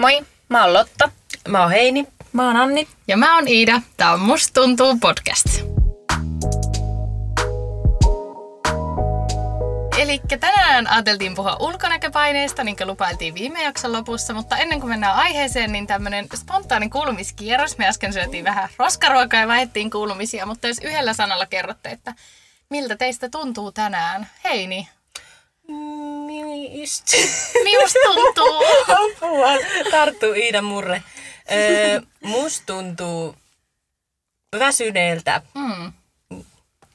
Moi, mä oon Lotta. Mä oon Heini. Mä oon Anni. Ja mä oon Iida. Tää on Musta tuntuu podcast. Eli tänään ajateltiin puhua ulkonäköpaineista, niin kuin lupailtiin viime jakson lopussa, mutta ennen kuin mennään aiheeseen, niin tämmönen spontaani kuulumiskierros. Me äsken syötiin vähän roskaruokaa ja vaihdettiin kuulumisia, mutta jos yhdellä sanalla kerrotte, että miltä teistä tuntuu tänään? Heini. Mist. Mius tuntuu? Apua. Tarttuu Iida Murre. Öö, musta tuntuu väsyneeltä, Mm.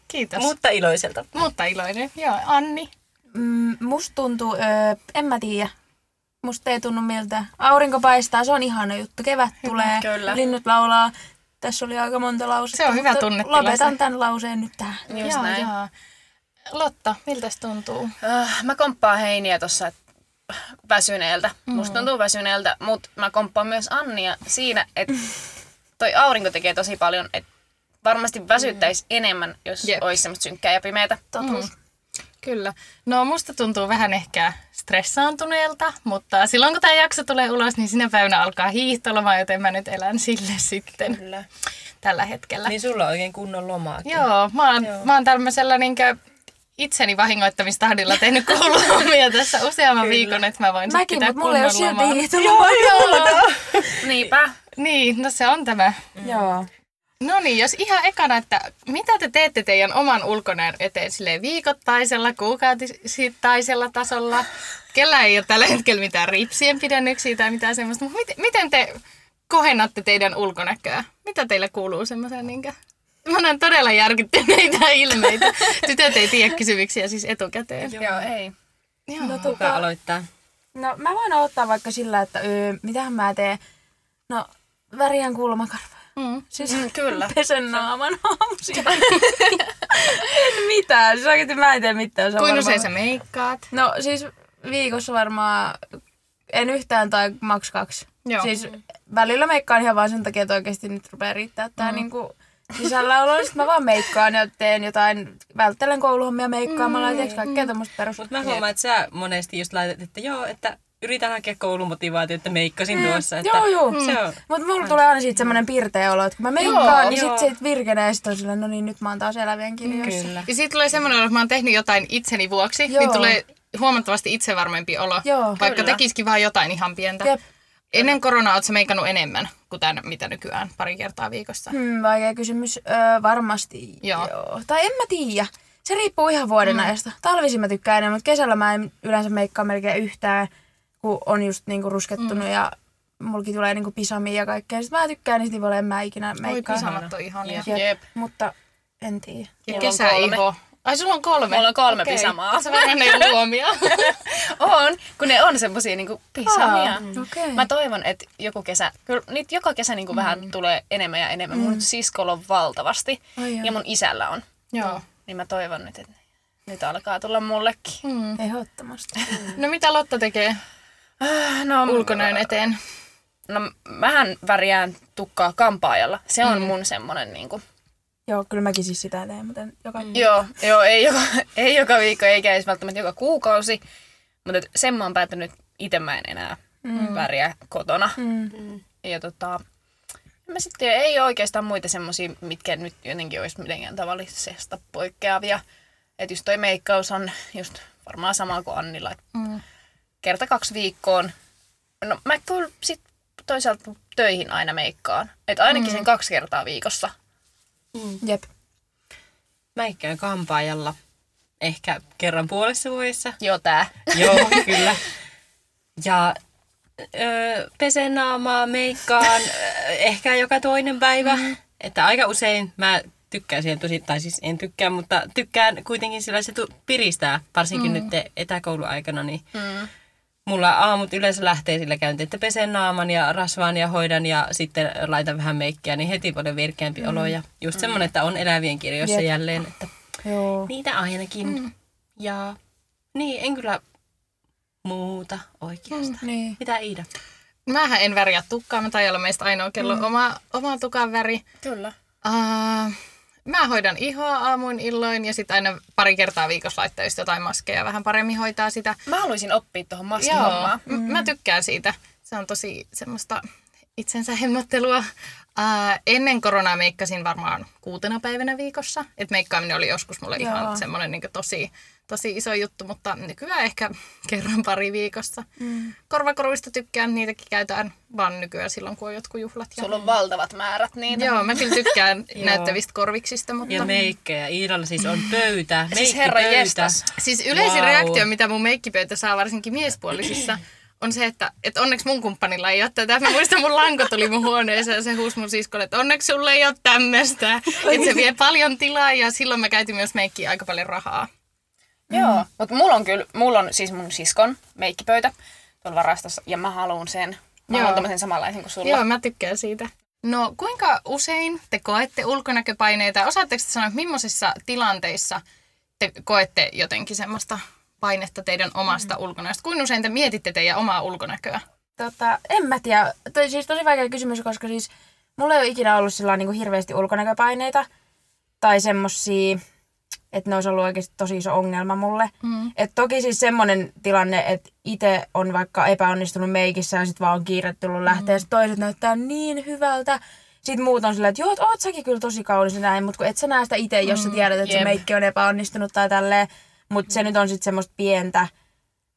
Kiitos. mutta iloiselta. mutta iloinen. Joo, Anni. Mm, musta tuntuu, öö, en mä tiedä. Musta ei tunnu miltä. Aurinko paistaa, se on ihana juttu. Kevät tulee, kyllä. linnut laulaa. Tässä oli aika monta lausetta. Se on hyvä tunnetila Lopetan tämän lauseen nyt tähän. Just Joo, näin. joo. Lotta, miltä tuntuu? Äh, mä komppaan Heiniä tossa että väsyneeltä. Mm. Musta tuntuu väsyneeltä, mutta mä komppaan myös Annia siinä, että toi aurinko tekee tosi paljon, että varmasti väsyttäisi mm. enemmän, jos Jep. Jep. olisi semmoista synkkää ja pimeätä. Totuus. Mm. Kyllä. No musta tuntuu vähän ehkä stressaantuneelta, mutta silloin kun tämä jakso tulee ulos, niin sinä päivänä alkaa hiihtoloma, joten mä nyt elän sille sitten Kyllä. tällä hetkellä. Niin sulla on oikein kunnon lomaakin. Joo, mä oon, Joo. mä oon tämmöisellä niinkö itseni vahingoittamistahdilla tehnyt koululomia tässä useamman viikon, että mä voin sit Mäkin, pitää mulla ei ole silti hiihtolomaa. Joo. Niinpä. Niin, no se on tämä. Joo. No niin, jos ihan ekana, että mitä te teette teidän oman ulkonäön eteen silleen viikoittaisella, kuukautittaisella tasolla? Kellä ei ole tällä hetkellä mitään ripsien pidennyksiä tai mitään semmoista, mutta miten, miten te kohennatte teidän ulkonäköä? Mitä teille kuuluu semmoisen niinkö? Mä näen todella järkyttyneitä ilmeitä. Tytöt ei tiedä kysymyksiä siis etukäteen. Joo, Joo ei. Joo. No, Kuka tota, aloittaa? no mä voin aloittaa vaikka sillä, että öö, mitähän mä teen. No, värjään kulmakarvoja. Mm. Siis Mm, kyllä. pesen naaman aamuisin. en mitään. Siis oikeesti mä en tee mitään. Se Kuinka varmaan- usein sä meikkaat? No siis viikossa varmaan en yhtään tai maks kaksi. Joo. Siis välillä meikkaan ihan vaan sen takia, että oikeasti nyt rupeaa riittää tää mm. niinku sisälläolo. Sitten mä vaan meikkaan ja teen jotain, välttelen kouluhommia meikkaamalla ja tiiäks kaikkea tämmöistä perus. Mutta mä huomaan, että sä monesti just laitat, että joo, että yritän hakea koulumotivaatio, että meikkasin tuossa. Että Joo, joo. Se on. Mutta mulla tulee aina siitä semmonen pirteä olo, että kun mä meikkaan, Joo, niin joo. sit, sit virkenee ja sit on silleen, no niin nyt mä oon taas elävien kirjoissa. Kyllä. Ja siitä tulee semmoinen, että mä oon tehnyt jotain itseni vuoksi, Joo. niin tulee huomattavasti itsevarmempi olo, Joo. vaikka Kyllä. tekisikin vaan jotain ihan pientä. Jep. Ennen koronaa sä meikannut enemmän kuin tämän, mitä nykyään, pari kertaa viikossa. Hmm, vaikea kysymys. Öö, varmasti Joo. joo. Tai en mä tiedä. Se riippuu ihan vuoden mm. ajasta. Talvisin mä tykkään enemmän, mutta kesällä mä en yleensä meikkaa melkein yhtään, kun on just niinku ruskettunut mm. ja mulki tulee niinku pisamia ja kaikkea. Sitten mä tykkään niistä, niin voi en mä ikinä Oi, meikkaa. pisamat on ihania. Jep. Jep. Mutta en tiedä. Ja kesäiho. Ai sulla on kolme? Mulla on kolme Okei. pisamaa. Se varmaan ne luomia. On, kun ne on semmosia niinku pisamia. Aa, okei. Mä toivon, että joku kesä, kyllä niitä joka kesä niinku mm. vähän tulee enemmän ja enemmän. Mm. Mun siskolla on valtavasti Ai ja mun isällä on. Joo. Niin mä toivon nyt, että nyt alkaa tulla mullekin. Hmm. Ehdottomasti. No mitä Lotta tekee Äh, No, ulkonäön eteen? No mähän värjään tukkaa kampaajalla. Se on mm. mun semmonen niinku... joo, kyllä mäkin siis sitä teen, mutta joka... Mm. Joo, joo ei, joka, ei joka viikko eikä edes välttämättä joka kuukausi. Mutta sen mä oon päättänyt, itse mä en enää mm. värjää kotona. Mm. Ja tota, mä sitten ei ole oikeastaan muita semmosia, mitkä nyt jotenkin olisi mitenkään tavallisesta poikkeavia. Että just toi meikkaus on just varmaan sama kuin Annilla, Mm. kerta kaksi viikkoon. No mä kyllä sit toisaalta töihin aina meikkaan. Että ainakin sen kaksi kertaa viikossa. Jep. Mä käyn kampaajalla ehkä kerran puolessa vuodessa. Joo, tää. Joo, kyllä. Ja öö, pesen naamaa, meikkaan ehkä joka toinen päivä. Mm. Että aika usein mä tykkään siihen tosi, tai siis en tykkää, mutta tykkään kuitenkin sillä se tu- piristää, varsinkin mm. nyt etäkouluaikana, niin Mm. Mulla aamut yleensä lähtee sillä käyntiin, että pesen naaman ja rasvaan ja hoidan ja sitten laitan vähän meikkiä, niin heti paljon virkeämpi mm. olo. Ja just semmoinen, että on elävien kirjoissa Jep. jälleen, että Joo. niitä ainakin. Mm. Ja niin, en kyllä muuta oikeastaan. Mm. Niin. Mitä Iida? Mähän en värjää tukkaa, mä taidan olla meistä ainoa, kello on oma, oma tukan väri. Kyllä. Uh, mä hoidan ihoa aamuin illoin ja sitten aina pari kertaa viikossa laittaa just jotain maskeja vähän paremmin hoitaa sitä. Mä haluaisin oppia tuohon Joo, maskihommaan. m- mä tykkään siitä. Se on tosi semmoista itsensä hemmottelua. Ää, ennen koronaa meikkasin varmaan kuutena päivänä viikossa. Et meikkaaminen oli joskus mulle Joo. ihan semmoinen niin tosi, tosi iso juttu, mutta nykyään ehkä kerran pari viikossa. Mm. Korvakoruista tykkään, niitäkin käytetään vaan nykyään silloin, kun on jotkut juhlat. Ja... Sulla on valtavat määrät niitä. Joo, mä kyllä tykkään näyttävistä korviksista, mutta... Ja meikkejä. Iidalla siis on pöytä. Siis herra meikkipöytä. jestas. Siis yleisin Wow. reaktio, mitä mun meikkipöytä saa varsinkin miespuolisissa, on se, että, että onneksi mun kumppanilla ei ole tätä. Mä muistan, mun lanko tuli mun huoneeseen ja se huusi mun siskolle, että onneksi sulle ei ole tämmöistä. Että se vie paljon tilaa ja silloin mä käytin myös meikkiä aika paljon rahaa. Joo, mutta mulla on kyllä, mulla on siis mun siskon meikkipöytä tuolla varastossa ja mä haluan sen. Mä Joo. haluan tämmöisen samanlaisen kuin sulla. Joo, mä tykkään siitä. No, kuinka usein te koette ulkonäköpaineita? Osaatteko te sanoa, että millaisissa tilanteissa te koette jotenkin semmoista painetta teidän omasta mm. ulkonäöstä? Kuinka usein te mietitte teidän omaa ulkonäköä? Tota, en mä tiedä. Toi, siis tosi vaikea kysymys, koska siis mulla ei ole ikinä ollut sillä niin hirveästi ulkonäköpaineita. Tai semmosia, että ne olisi ollut oikeasti tosi iso ongelma mulle. Mm. Et toki siis semmoinen tilanne, että itse on vaikka epäonnistunut meikissä ja sit vaan on kiire tullut lähteä. Mm. toiset näyttää niin hyvältä. Sitten muut on sillä, että joo, et oot säkin kyllä tosi kaunis näin, mutta kun et sä näe sitä itse, jos sä tiedät, että jep. se meikki on epäonnistunut tai tälleen. Mutta se nyt on sitten semmoista pientä.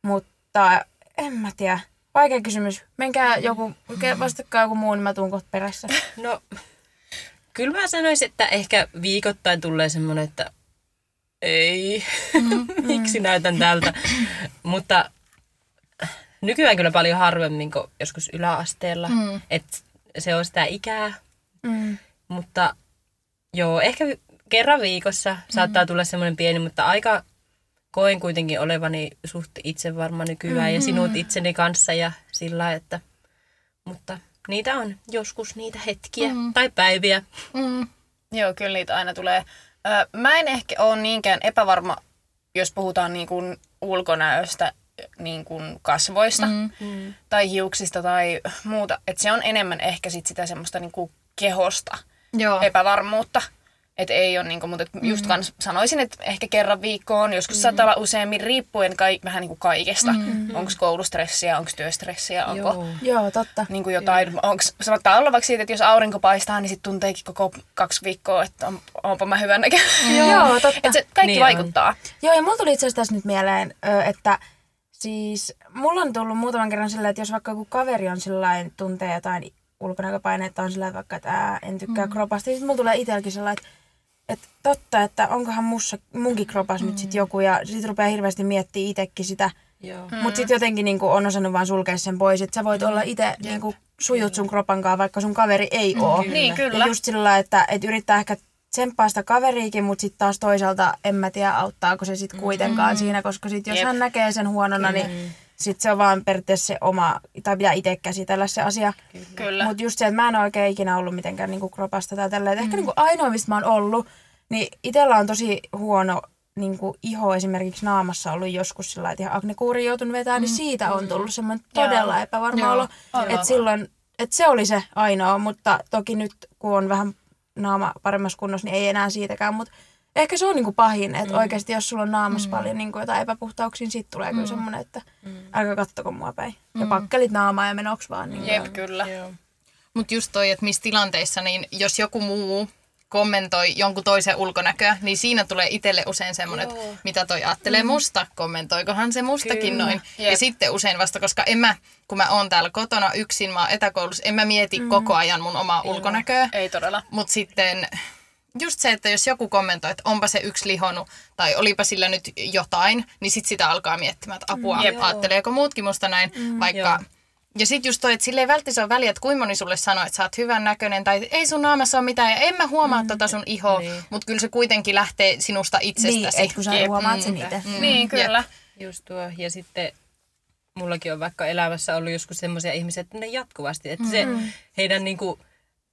Mutta en mä tiedä. Vaikea kysymys. Menkää joku, vastatkaa joku muu, niin mä tuun kohta perässä. No, kyllä mä sanoisin, että ehkä viikoittain tulee semmoinen, että ei, miksi näytän tältä. Mutta nykyään kyllä paljon harvemmin kuin joskus yläasteella. Mm. Että se on sitä ikää. Mm. Mutta joo, ehkä kerran viikossa saattaa tulla semmoinen pieni, mutta aika koen kuitenkin olevani suht itse varma nykyään ja sinut itseni kanssa ja sillä että mutta niitä on joskus niitä hetkiä tai päiviä. Mm. Joo, kyllä niitä aina tulee. Mä en ehkä ole niinkään epävarma, jos puhutaan niin kuin ulkonäöstä, niin kuin kasvoista mm. tai hiuksista tai muuta. Et se on enemmän ehkä sit sitä semmoista niin kuin kehosta Joo. epävarmuutta. Että ei ole, niinku, mutta et just kans sanoisin, että ehkä kerran viikkoon, joskus mm. saattaa olla useammin, riippuen kai, vähän niin kuin kaikesta. Mm. Onko koulustressiä, onko työstressiä, onko Joo. Joo, totta. niin kuin jotain, onko, saattaa olla vaikka siitä, että jos aurinko paistaa, niin sitten tunteekin koko kaksi viikkoa, että on, onpa mä hyvän näköinen. Joo, totta. Että se kaikki Niin niin vaikuttaa. Joo, ja mulla tuli itse asiassa tässä nyt mieleen, että siis mulla on tullut muutaman kerran silleen, että jos vaikka joku kaveri on sillain tuntee jotain ulkonäköpaineita, on sillä vaikka, että ää, en tykkää mm. kropasta, niin sitten mulla tulee itselläkin sellainen, että, että totta, että onkohan mussa, munkin kropas mm. nyt sitten joku, ja sitten rupeaa hirveästi miettimään itsekin sitä, Joo. mm. mutta sitten jotenkin niinku on osannut vaan sulkea sen pois, että sä voit olla itse niinku sujut sun kropankaan, vaikka sun kaveri ei oo. Niin, kyllä. Ja just sillä lailla, että, että yrittää ehkä tsemppaa sitä kaveriikin, mutta sitten taas toisaalta en mä tiedä, auttaako se sitten kuitenkaan mm. siinä, koska sit jos Jep. hän näkee sen huonona, niin sitten se on vaan periaatteessa se oma, tai pitää itse käsitellä se asia. Kyllä. Mutta just se, että mä en ole oikein ikinä ollut mitenkään niinku kropasta tai tälleen. Mm. Ehkä niinku ainoa, mistä mä oon ollut, niin itsellä on tosi huono niinku iho esimerkiksi naamassa ollut joskus sillä että ihan aknekuuri joutunut vetämään, niin siitä on tullut semmoinen todella epävarma Joo. olo. Että silloin, että se oli se ainoa, mutta toki nyt kun on vähän naama paremmassa kunnossa, niin ei enää siitäkään, mutta ehkä se on niinku pahin, että mm. oikeasti jos sulla on naamassa mm. paljon niinku jotain epäpuhtauksia, niin siitä tulee mm. kyllä semmoinen, että mm. älkää kattoko mua päin. Ja pakkelit naamaa ja menoks vaan. Niin Jep, kyllä. Mutta just toi, että missä tilanteissa, niin jos joku muu kommentoi jonkun toisen ulkonäköä, niin siinä tulee itselle usein semmoinen, että mitä toi ajattelee musta, kommentoikohan se mustakin Kyllä. noin. Jep. Ja sitten usein vasta, koska en mä, kun mä oon täällä kotona yksin, mä oon etäkoulussa, en mä mieti koko ajan mun omaa ulkonäköä. Ei todella. Mutta sitten just se, että jos joku kommentoi, että onpa se yksi lihonut tai olipa sillä nyt jotain, niin sit sitä alkaa miettimään, että apua, Jep. ajatteleeko muutkin musta näin, vaikka... Joo. Ja sitten just toi, että sille ei välttämättä ole väliä, että kuinka moni sulle sanoo, että sä oot hyvän näköinen tai ei sun naamassa ole mitään ja en mä huomaa tota sun ihoa, Niin. mutta kyllä se kuitenkin lähtee sinusta Niin, itsestäsi. et kun sä Jep. huomaat sen itse. Mm. Niin, kyllä. Just tuo. Ja sitten mullakin on vaikka elämässä ollut joskus semmoisia ihmisiä, että ne jatkuvasti, että se heidän niinku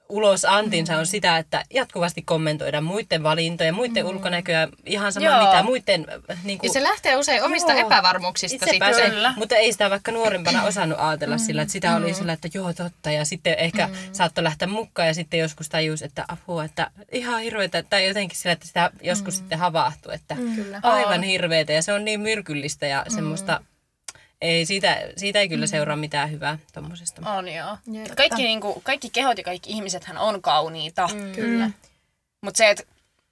ulosantinsa on sitä, että jatkuvasti kommentoidaan muiden valintoja, muiden ulkonäköä, ihan sama Joo. mitä, muiden äh, niinku, Ja se lähtee usein omista Joo. epävarmuuksista Itsepä sitten. se, mutta ei sitä vaikka nuorempana osannut ajatella sillä, että sitä oli sillä, että joo totta. Ja sitten ehkä saattoi lähteä mukaan ja sitten joskus tajus, että apua, että ihan hirveetä. Tai jotenkin sillä, että sitä joskus sitten havahtui, että Kyllä. aivan hirveetä. Ja se on niin myrkyllistä ja semmoista, ei, siitä, siitä ei kyllä seuraa mitään hyvää tommosesta. On joo. Kaikki, niinku, kaikki kehot ja kaikki ihmisethän on kauniita. Mm. Kyllä. Mutta se, että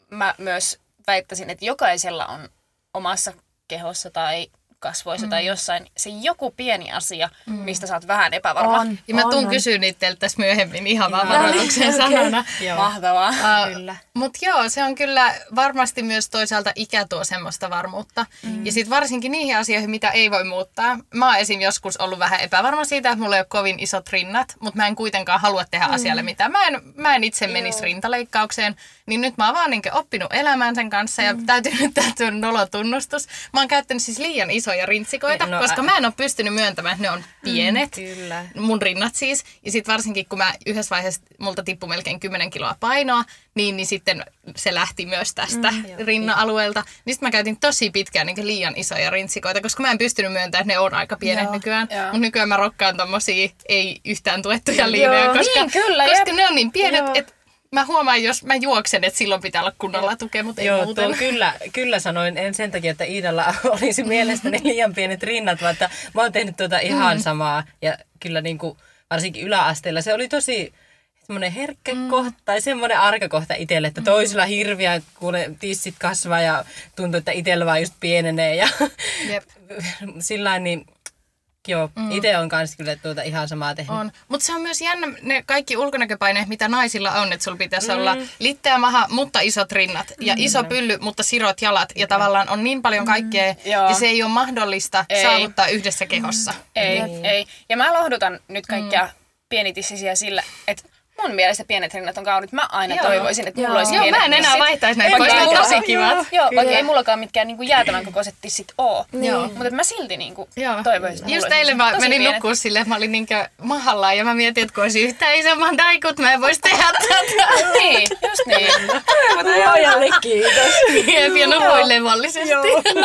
mä myös väittäisin, että jokaisella on omassa kehossa tai kasvoissa mm. tai jossain se joku pieni asia, mm. mistä sä oot vähän epävarma. On, Ja mä on, tuun on. kysyä niitä teiltä tässä myöhemmin ihan vaan Joo. varoituksen Okei. sanana. Joo. Mahtavaa. Uh, Kyllä. Mutta joo, se on kyllä varmasti myös toisaalta ikä tuo semmoista varmuutta. Mm. Ja sitten varsinkin niihin asioihin, mitä ei voi muuttaa. Mä oon esim. joskus ollut vähän epävarma siitä, että mulla ei ole kovin isot rinnat, mutta mä en kuitenkaan halua tehdä mm. asialle mitään. Mä en, mä en itse menisi rintaleikkaukseen, niin nyt mä oon vaan niinku oppinut elämään sen kanssa ja täytyy nyt täytyy nolotunnustus. Mä oon käyttänyt siis liian isoja rintsikoita, No, koska mä en ole pystynyt myöntämään, että ne on pienet Kyllä. mun rinnat siis. Ja sitten varsinkin, kun mä yhdessä vaiheessa multa tippui melkein 10 kiloa painoa, niin, niin sitten se lähti myös tästä mm, rinna-alueelta. Niin sitten mä käytin tosi pitkään niin liian isoja rintsikoita, koska mä en pystynyt myöntämään, että ne on aika pienet Joo. nykyään. Joo. Mutta nykyään mä rokkaan tommosia ei yhtään tuettuja liinoja, Joo. koska, Niin, kyllä, koska jep. ne on niin pienet, Joo. että mä huomaan, jos mä juoksen, että silloin pitää olla kunnolla tukea, mutta ei Joo, muuten. tuon kyllä, kyllä sanoin. En sen takia, että Iidalla olisi mielestäni liian pienet rinnat, vaan että mä oon tehnyt tuota ihan Mm. samaa. Ja kyllä niin kuin, varsinkin yläasteella se oli tosi semmoinen herkkä mm. kohta tai semmoinen arka kohta itselle, että toisilla hirviä, kun ne tissit kasvaa ja tuntuu, että itsellä vaan just pienenee. Ja Jep. sillä niin joo, mm. itse on kanssa kyllä tuota ihan samaa tehnyt. On. Mutta se on myös jännä ne kaikki ulkonäköpaineet, mitä naisilla on, että sulla pitäisi mm. olla litteä maha, mutta isot rinnat ja iso pylly, mutta sirot jalat ja tavallaan on niin paljon kaikkea Joo. ja se ei ole mahdollista Ei. saavuttaa yhdessä kehossa. Ei, ei. Ja mä lohdutan nyt kaikkia mm. pienitissisiä sillä, että mun mielestä pienet rinnat on kaunit. Mä aina Joo. toivoisin, että mulla Joo. olisi Joo, pienet mä en enää vaihtaisi näitä Vaikka ne on tosi kivat. Joo, vaikka ei mullakaan mitkään niinku jäätävän kokoiset tissit oo. Joo. Mutta mä silti niinku Joo. toivoisin, Just eilen mä menin nukkua silleen, mä olin niinkö mahallaan ja mä mietin, että kun olisi yhtään isomman daikut, mä en voisi tehdä tätä. Niin, just niin. Luojalle kiitos. Jep, ja nukuin levollisesti.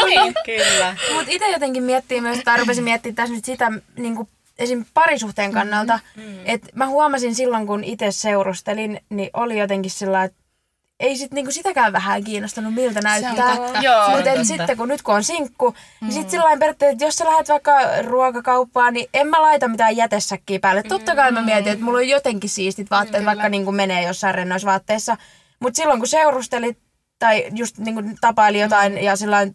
niin. kyllä. Mutta itse jotenkin miettii myös, tai rupesin miettimään tässä nyt sitä niin kuin esim. parisuhteen kannalta, mm-hmm. että mä huomasin silloin, kun itse seurustelin, niin oli jotenkin sillä että ei sit niinku sitäkään vähän kiinnostanut, miltä näyttää. Mutta sitten kun nyt kun on sinkku, niin sitten sillä periaatteessa, että jos sä lähdet vaikka ruokakauppaan, niin en mä laita mitään jätesäkkiä päälle. Totta kai mä mietin, että mulla on jotenkin siistit vaatteet, vaikka niin kuin menee jossain rennoissa vaatteissa. Mutta silloin kun seurustelit tai just niin kuin tapaili jotain ja sillä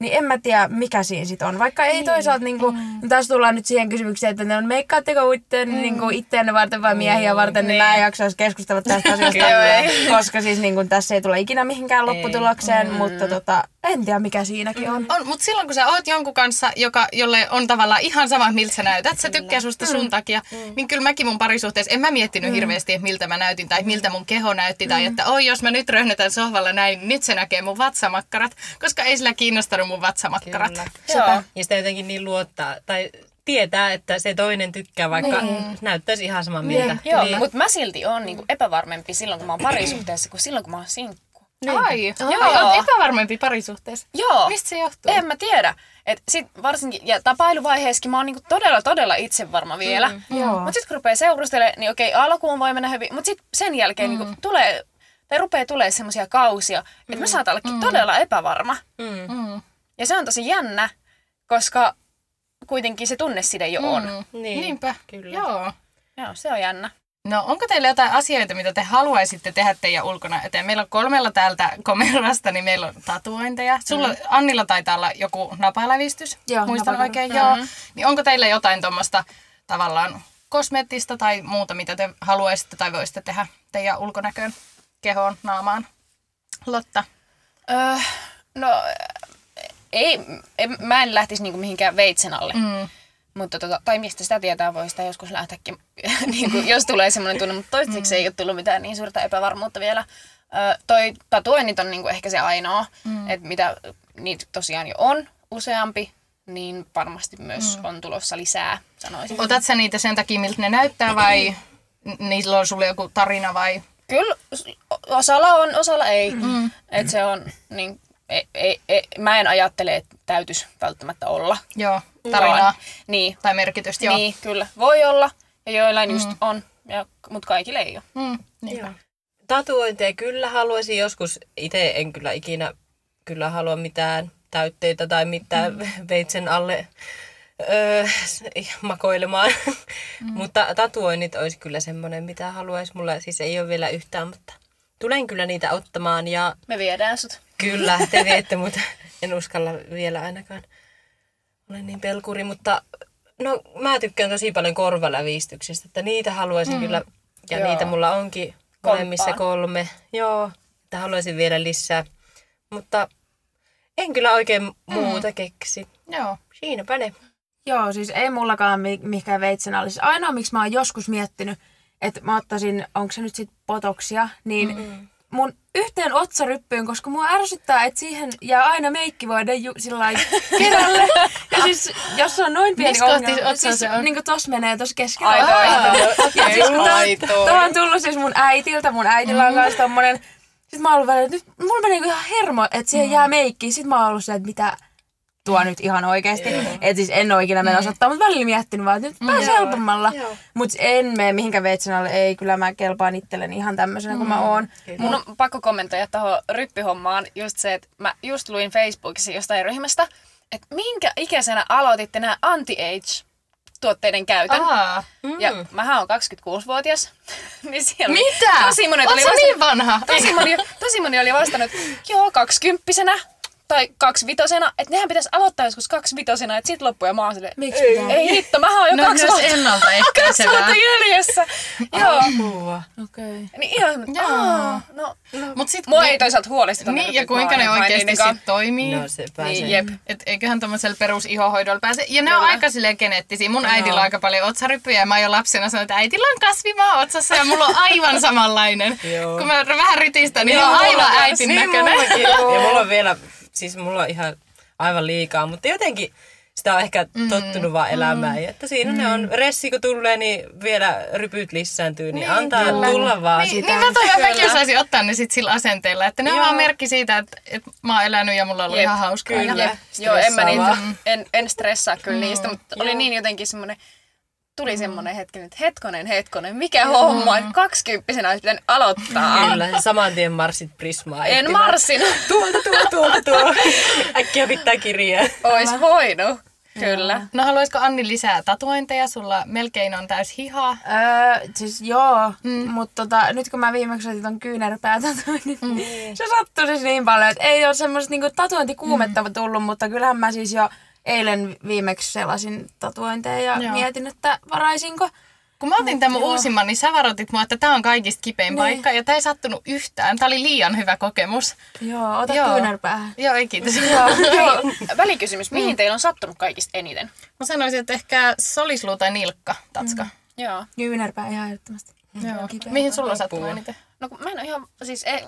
niin en mä tiedä, mikä siinä sit on. Vaikka ei toisaalta, niin kuin, mm. taas tullaan nyt siihen kysymykseen, että ne on meikkaatteko itteen, mm. niin kuin itteenne varten vai miehiä varten, niin, mä en jaksaisi keskustella tästä asiasta, Kyllä. koska siis niin kuin, tässä ei tule ikinä mihinkään lopputulokseen, mm. mutta tota, en tiedä mikä siinäkin on. On, mutta silloin kun sä oot jonkun kanssa, joka, jolle on tavallaan ihan sama, miltä sä näytät, se tykkää susta sun takia, niin kyllä mäkin mun parisuhteessa, en mä miettinyt hirveästi, että miltä mä näytin tai miltä mun keho näytti tai että oi jos mä nyt röhnätän sohvalla näin, niin nyt se näkee mun vatsamakkarat, koska ei sillä kiinnostanut mun vatsamakkarat. Kyllä. Joo. Ja sitä jotenkin niin luottaa, tai tietää, että se toinen tykkää, vaikka niin. näyttäisi ihan saman miltä. Joo, niin. mutta mä silti oon niinku epävarmempi silloin, kun mä oon parisuhteessa, kuin silloin, kun mä oon sinkku. Ai, Joo. joo. oot epävarmempi parisuhteessa. Joo. Mistä se johtuu? En mä tiedä. Et sit varsinkin, ja tapailuvaiheessakin mä oon niinku todella, todella itsevarma vielä. Mm, Joo. Mutta sitten kun rupeaa seurustelemaan, niin okei, alkuun voi mennä hyvin, mutta sitten sen jälkeen mm. niinku tulee, tai rupeaa tulee semmoisia kausia, että mä saatan ollakin mm. todella epävarma. Mm. Mm. Ja se on tosi jännä, koska kuitenkin se tunneside jo on. Mm. Niin, Niinpä. kyllä. Joo. Joo, se on jännä. No onko teillä jotain asioita, mitä te haluaisitte tehdä teidän ulkona eteen? Meillä on kolmella täältä komerasta, niin meillä on tatuointeja. Sulla mm. Annilla taitaa olla joku napalävistys, Joo, muistan napakarva. oikein, joo. Niin onko teillä jotain tuommoista tavallaan kosmeettista tai muuta, mitä te haluaisitte tai voisitte tehdä teidän ulkonäköön, kehoon, naamaan? Lotta. Öö, no, ei, en, mä en lähtisi niinku mihinkään veitsen alle. Mm. Mutta tota, tai mistä sitä tietää, voi sitä joskus lähteäkin, niin kuin, jos tulee semmoinen tunne, mutta toistaiseksi ei ole tullut mitään niin suurta epävarmuutta vielä. Ö, toi tatuoinnit on niin kuin ehkä se ainoa, mm. että mitä niitä tosiaan jo on useampi, niin varmasti myös mm. on tulossa lisää, sanoisin. Otat sä niitä sen takia, miltä ne näyttää vai niillä on sulle joku tarina vai? Kyllä osalla on, osalla ei. Mm. Et se on, niin, ei, ei, ei, mä en ajattele, että täytyisi välttämättä olla. Joo, tarinaa Vaan- Niin, tai merkitystä, joo. niin, kyllä. Voi olla, ja joillain mm. just on, ja, mutta kaikille ei ole. Mm. Joo. Tatuointeja kyllä haluaisin joskus. Itse en kyllä ikinä kyllä halua mitään täytteitä tai mitään mm. veitsen alle öö, makoilemaan. Mm. mutta tatuoinnit olisi kyllä semmoinen, mitä haluaisi. Mulla siis ei ole vielä yhtään, mutta tulen kyllä niitä ottamaan. Ja Me viedään sut. Kyllä, te viette, mutta en uskalla vielä ainakaan. Olen niin pelkuri, mutta no mä tykkään tosi paljon korvalävistyksestä, että niitä haluaisin mm. kyllä. Ja Joo. niitä mulla onkin molemmissa kolme. Joo, että haluaisin vielä lisää. Mutta en kyllä oikein muuta keksi. Joo. Siinäpä ne. Joo, siis ei mullakaan mi- mikään veitsenä olisi. Ainoa, miksi mä oon joskus miettinyt, että mä ottaisin, onko se nyt sit potoksia, niin mm-hmm. mun yhteen otsaryppyyn, koska mua ärsyttää, että siihen jää aina meikkivoide ju- sillä kerälle. ja siis, jos se on noin pieni Missä ongelma, siis se on? niin kuin tossa menee tossa keskellä. Aito, aito. Ja siis kun tää on tullut siis mun äitiltä, mun äitillä on kanssa tommonen, sit mä oon ollut välillä, että nyt mulla menee ihan hermo, että siihen jää meikki. Sit mä oon ollut se, että mitä tuo nyt ihan oikeesti. Et siis en oo ikinä menossa ottaa, mutta välillä miettinyt vaan, että nyt pääsee helpommalla. Mut en mene mihinkään veitsenälle, ei kyllä mä kelpaan itselleni ihan tämmöisenä kuin mä oon. Mun on pakko kommentoida tuohon ryppyhommaan just se, että mä just luin Facebookissa jostain ryhmästä, että minkä ikäisenä aloititte nämä anti-age tuotteiden käytön. Aa. Ja mähän on 26-vuotias, niin siellä oli Mitä? tosi monet Oot oli sä vastannut, niin vanha? tosi, moni, tosi moni oli vastannut, joo, kaksikymppisenä tai kaksivitosena, että nehän pitäisi aloittaa joskus kaksivitosena, että sit loppuja mä oon silleen, Miksi pitää? ei hitto, mä oon jo No kaksi myös vuotta, kaksi vuotta jäljessä. Joo, Apua. Okei. niin ihan, Joo. aa, no, Mut sit, mua ei toisaalta huolestuta. Niin, ja kuinka ne oikeasti sit toimii. No se pääsee. Niin, jep. Et eiköhän tämmöisellä perusihohoidolla pääse. Ja ne on aika silleen geneettisiä. Mun äitillä on aika paljon otsaryppyjä ja mä jo lapsena sanoin, että äitillä on kasvimaa otsassa ja mulla on aivan samanlainen. Kun mä vähän rytistän, niin, Niin, on aivan äitin Niin, näköinen. ja mulla on vielä, siis mulla on ihan aivan liikaa, mutta jotenkin sitä on ehkä tottunut vaan elämään. Mm. Ja että siinä mm. ne on, ressi kun tulee, niin vielä rypyt lisääntyy, niin, niin antaa kyllä. tulla vaan Niin, sitä. niin mä toivon, että mäkin osaisin ottaa ne sit sillä asenteella, että ne on Joo. vaan merkki siitä, että, että mä oon elänyt ja mulla on ollut Jep, ihan hauskaa. kyllä. Ja, Jep. Joo, en mä niitä, en, en stressaa kyllä niistä, mutta oli niin jotenkin semmoinen, tuli semmoinen hetki, että hetkonen, hetkonen, mikä homma, että kaksikymppisenä olisi pitänyt aloittaa. Kyllä, saman tien marssit Prismaa. En etsimään. marssin, Tuolta, tuolta, tuolta, tuolta. Äkkiä pitää kirjaa. ois voinut. Kyllä. No haluaisiko Anni lisää tatuointeja? Sulla melkein on täys hiha. Öö, siis joo, mm. mutta tota, nyt kun mä viimeksi otin ton kyynärpäätatuoinnin, mm. niin se sattui siis niin paljon, että ei ole semmoista niinku tatuointikuumetta mm. tullut, mutta kyllähän mä siis jo eilen viimeksi selasin tatuointeja ja Joo. joo. mietin, että varaisinko. Kun mä otin tämän uusimman, niin sä varoitit mua, että tämä on kaikista kipein Niin. paikka. Ja tämä ei sattunut yhtään. Tämä oli liian hyvä kokemus. Joo, ota Joo. joo. kyynärpäähän. Joo, ei kiitos. Hei, välikysymys, mihin teillä on sattunut kaikista eniten? Mä sanoisin, että ehkä solisluu tai nilkka, tatska. Joo. Kyynärpää ihan ehdottomasti. Joo. Kipeä. Mihin sulla sattuu eniten? No kun mä en ole ihan, siis ei,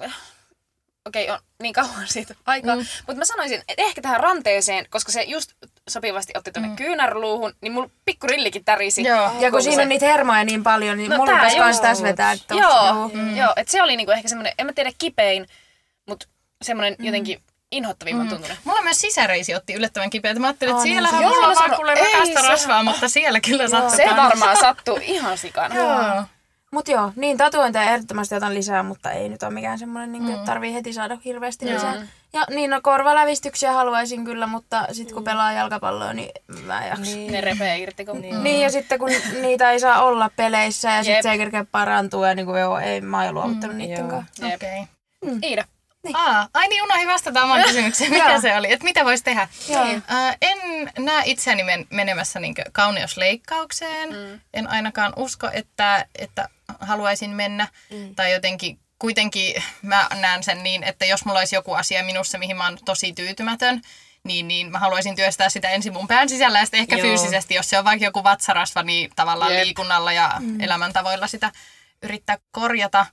okei, on niin kauan siitä aikaa, mm. mutta mä sanoisin, että ehkä tähän ranteeseen, koska se just sopivasti otti tuonne mm. kyynärluuhun, niin mulla pikku rillikin tärisi. Joo. Ja kun siinä on niitä hermoja niin paljon, niin No mulla joo. kans tässä vetää. Että Joo, mm. joo että se oli niinku ehkä semmoinen, en mä tiedä kipein, mutta semmoinen Mm. jotenkin inhottavimman tuntunen. Mulla myös sisäreisi otti yllättävän kipeätä. Mä ajattelin, että niin mulla on Joo, vaan sano- kuule ei rakasta se- rasvaa, mutta siellä kyllä sattuu. Se varmaan sattuu ihan sikana. Joo. Mut joo, niin tatuointeja ehdottomasti otan lisää, mutta ei nyt ole mikään semmoinen, niin että tarvii heti saada hirveästi lisää. Ja niin, no korvalävistyksiä haluaisin kyllä, mutta sitten kun pelaa jalkapalloa, niin mä en jaksa. Niin. Ne repee irti. Kun... Niin. niin, ja sitten kun niitä ei saa olla peleissä ja sitten se ei kerkeä parantua ja niin kuin joo, ei, mä oon jo luovuttanut niiden joo. kanssa. Okei. Iida. Aa, ai niin, unohdin vastata oman kysymykseen. Mikä se oli? Että mitä voisi tehdä? Joo. Ää, en näe itseäni men- menemässä niin kauneusleikkaukseen. Mm. En ainakaan usko, että, että haluaisin mennä. Mm. Tai jotenkin kuitenkin mä näen sen niin, että jos mulla olisi joku asia minussa, mihin mä oon tosi tyytymätön, niin, niin mä haluaisin työstää sitä ensin mun pään sisällä ja sitten ehkä Joo. fyysisesti, jos se on vaikka joku vatsarasva, niin tavallaan Jep. liikunnalla ja mm. elämäntavoilla sitä yrittää korjata.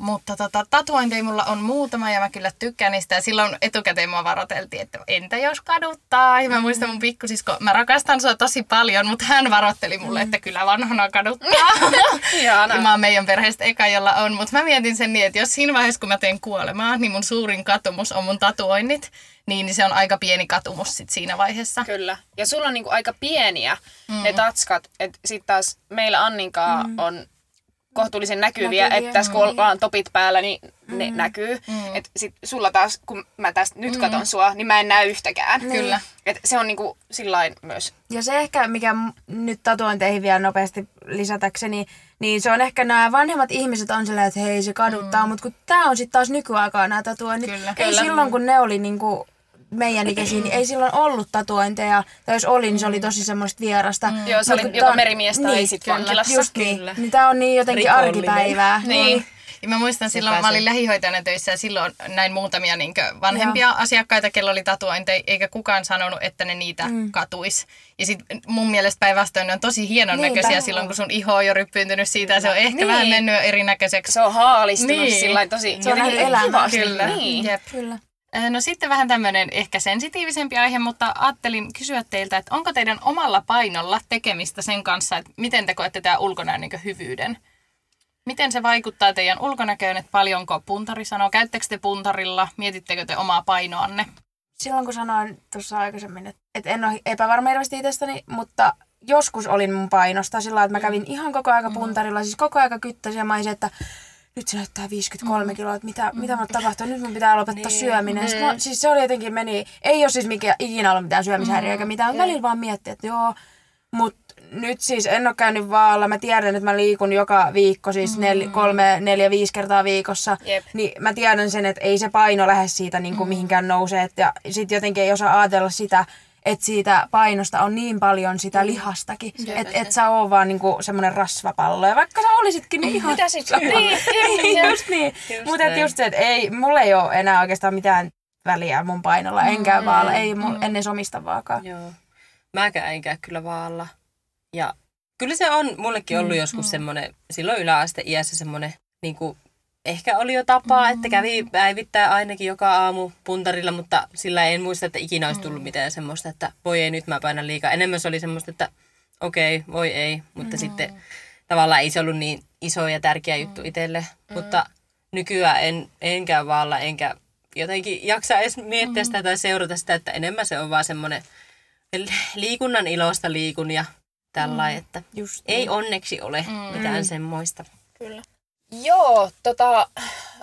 Mutta tota, tatuointeja mulla on muutama ja mä kyllä tykkään niistä. Ja silloin etukäteen mua varoteltiin, että entä jos kaduttaa? Ja mä muistan mun pikkusisko, mä rakastan sua tosi paljon, mutta hän varoitteli mulle, että kyllä vanhana kaduttaa. Ja mä oon meidän perheestä eka, jolla on. Mutta mä mietin sen niin, että jos siinä vaiheessa, kun mä teen kuolemaa, niin mun suurin katumus on mun tatuoinnit, niin, niin se on aika pieni katumus sit siinä vaiheessa. Kyllä. Ja sulla on niinku aika pieniä mm. ne tatskat. että sit taas meillä Anninkaa mm. on kohtuullisen näkyviä, Näkyviä, että tässä kun niin. ollaan topit päällä, niin ne näkyy. Mm. Et sit sulla taas, kun mä tästä nyt katon sua, niin mä en näe yhtäkään. Kyllä. Et se on niinku sillain myös. Ja se ehkä, mikä nyt tatuointeihin vielä nopeasti lisätäkseni, niin se on ehkä nämä vanhemmat ihmiset on silleen, että hei se kaduttaa, mm. mutta kun tämä on sitten taas nykyaikaa nämä tatuoinnit. Kyllä. ei Kyllä. silloin, kun ne oli niinku meidän ikäisiä, niin ei silloin ollut tatuointeja. Tai jos oli, niin se oli tosi semmoista vierasta. Mm. Joo, se oli joko merimies tai sit vankilassa. Just Kyllä. niin. Niin tää on niin jotenkin Rikollinen. arkipäivää. Niin. Ja mä muistan silloin, mä olin lähihoitajana töissä ja silloin näin muutamia niin vanhempia Joo. asiakkaita, kello oli tatuointeja, eikä kukaan sanonut, että ne niitä mm. katuis. Ja sit mun mielestä päinvastoin ne on tosi hienon Niinpä. näköisiä silloin, kun sun iho on jo ryppyyntynyt siitä ja se on ehkä Niin. vähän mennyt erinäköiseksi. Se on haalistunut Niin. niin. sillä tosi Se on kivasti. Kyllä. Niin. Jep. Kyllä. Äh, No sitten vähän tämmöinen ehkä sensitiivisempi aihe, mutta ajattelin kysyä teiltä, että onko teidän omalla painolla tekemistä sen kanssa, että miten te koette tämä ulkonäön niin hyvyyden? Miten se vaikuttaa teidän ulkonäköön, että paljonko puntari sanoo? Käyttekö te puntarilla? Mietittekö te omaa painoanne? silloin kun sanoin tuossa aikaisemmin, että, en ole epävarma hirveästi itsestäni, mutta joskus olin mun painosta sillä että mä kävin ihan koko aika puntarilla, siis koko aika kyttäsin ja mä olisin, että nyt se näyttää 53 kiloa, että mitä, mitä mulle tapahtuu, nyt mun pitää lopettaa syöminen. Sitten mä, siis se oli jotenkin meni, ei ole siis mikä, ikinä ollut mitään syömishäiriöä eikä mitään, mutta välillä vaan miettii, että joo, mutta nyt siis en ole käynyt vaalla. Mä tiedän, että mä liikun joka viikko, siis nel, kolme, neljä, viisi kertaa viikossa. Jep. Niin mä tiedän sen, että ei se paino lähde siitä niin kuin mihinkään nousee. Et Ja sit jotenkin ei osaa ajatella sitä, että siitä painosta on niin paljon sitä lihastakin. Että et sä oo vaan niinku semmonen rasvapallo. Ja vaikka sä olisitkin, niin ihan... Mitä sit? Niin, niin, just niin. Mutta just se, että ei, mulla ei ole enää oikeastaan mitään väliä mun painolla. En käy vaalla, ei mulla en edes omista vaakaa. Joo. Mäkään en käy kyllä vaalla. Ja kyllä se on mullekin ollut joskus semmoinen, silloin yläasteiässä semmoinen, niin kuin, ehkä oli jo tapaa, että kävi päivittää ainakin joka aamu puntarilla, mutta sillä en muista, että ikinä olisi tullut mitään semmoista, että voi ei nyt mä painan liikaa. Enemmän se oli semmoista, että okei, okay, voi ei, mutta sitten tavallaan ei se ollut niin iso ja tärkeä juttu itselle. Mutta nykyään en, en käy vaalla, enkä jotenkin jaksa edes miettiä sitä tai seurata sitä, että enemmän se on vaan semmoinen liikunnan ilosta liikun ja tällä, että Just ei onneksi ole mitään semmoista. Kyllä. Joo, tota,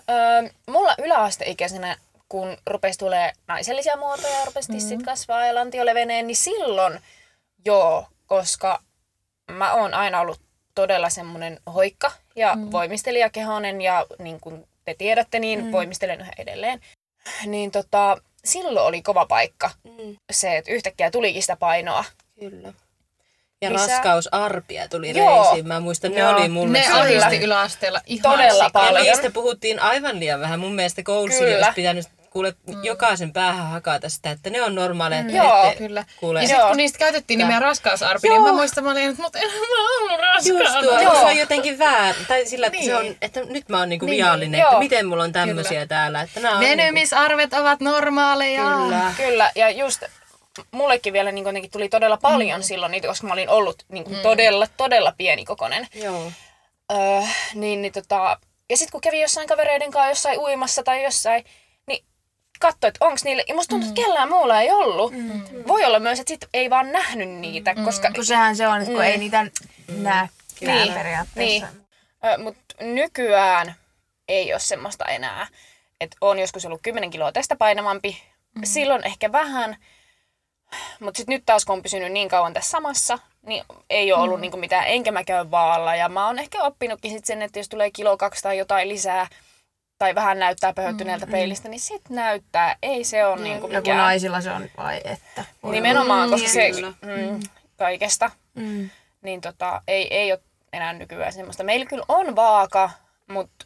ö, mulla yläasteikäisenä, kun rupesi tulee naisellisia muotoja, rupesi tissit kasvaa ja lantio leveneen, niin silloin joo, koska mä oon aina ollut todella semmoinen hoikka ja mm. voimistelijakehonen ja niin kuin te tiedätte, niin mm. voimistelen yhä edelleen. Niin tota, silloin oli kova paikka Mm, se, että yhtäkkiä tulikin sitä painoa. kyllä. Ja Lisää- raskausarpia tuli Joo. reisiin. Mä muistan, ne Joo. oli mulle Ne ahdisti yläasteella ihan Todella sikana. paljon. Niistä puhuttiin aivan liian vähän. Mun mielestä koulussa Kyllä. olisi pitänyt kuule jokaisen päähän hakata sitä, että ne on normaaleja. Että Joo, ette Kyllä. Kuule, Ja sitten kun niistä käytettiin nimeä raskausarpi, niin mä muistan, mä olin, että mut en mä ollut Just raskaana. tuo, Joo. se on jotenkin väärin. Tai sillä, että, Niin. se on, että nyt mä oon niinku Niin, viallinen, joo. että miten mulla on tämmöisiä täällä. Että on niinku, Venymisarvet ovat normaaleja. Kyllä. Kyllä, ja just mullekin vielä niin jotenkin tuli todella paljon mm. silloin niitä, koska mä olin ollut niin kuin todella, todella pienikokoinen. Joo. Öö, niin, niin tota, ja sitten kun kävi jossain kavereiden kanssa jossain uimassa tai jossain, niin katsoi, että onko niille, ja musta tuntuu, että kellään muulla ei ollut. Mm. Voi olla myös, että sit ei vaan nähnyt niitä, mm. koska Kun sehän se on, että kun Mm. ei niitä näe Niin, periaatteessa. Ö, Mutta nykyään ei ole semmoista enää. Että on joskus ollut 10 kiloa tästä painavampi. Mm. Silloin ehkä vähän. Mutta sitten nyt taas kun on pysynyt niin kauan tässä samassa, niin ei ole ollut mm. niinku mitään, enkä mä käy vaalla. Ja mä oon ehkä oppinutkin sit sen, että jos tulee kilo kaksi tai jotain lisää, tai vähän näyttää pöhöttyneeltä mm. peilistä, niin sit näyttää. Ei se ole niinku Ja kun mikään. naisilla se on, vai että. Nimenomaan, koska se kyllä. mm, kaikesta, Mm. niin tota, ei, ei ole enää nykyään semmoista. Meillä kyllä on vaaka, mutta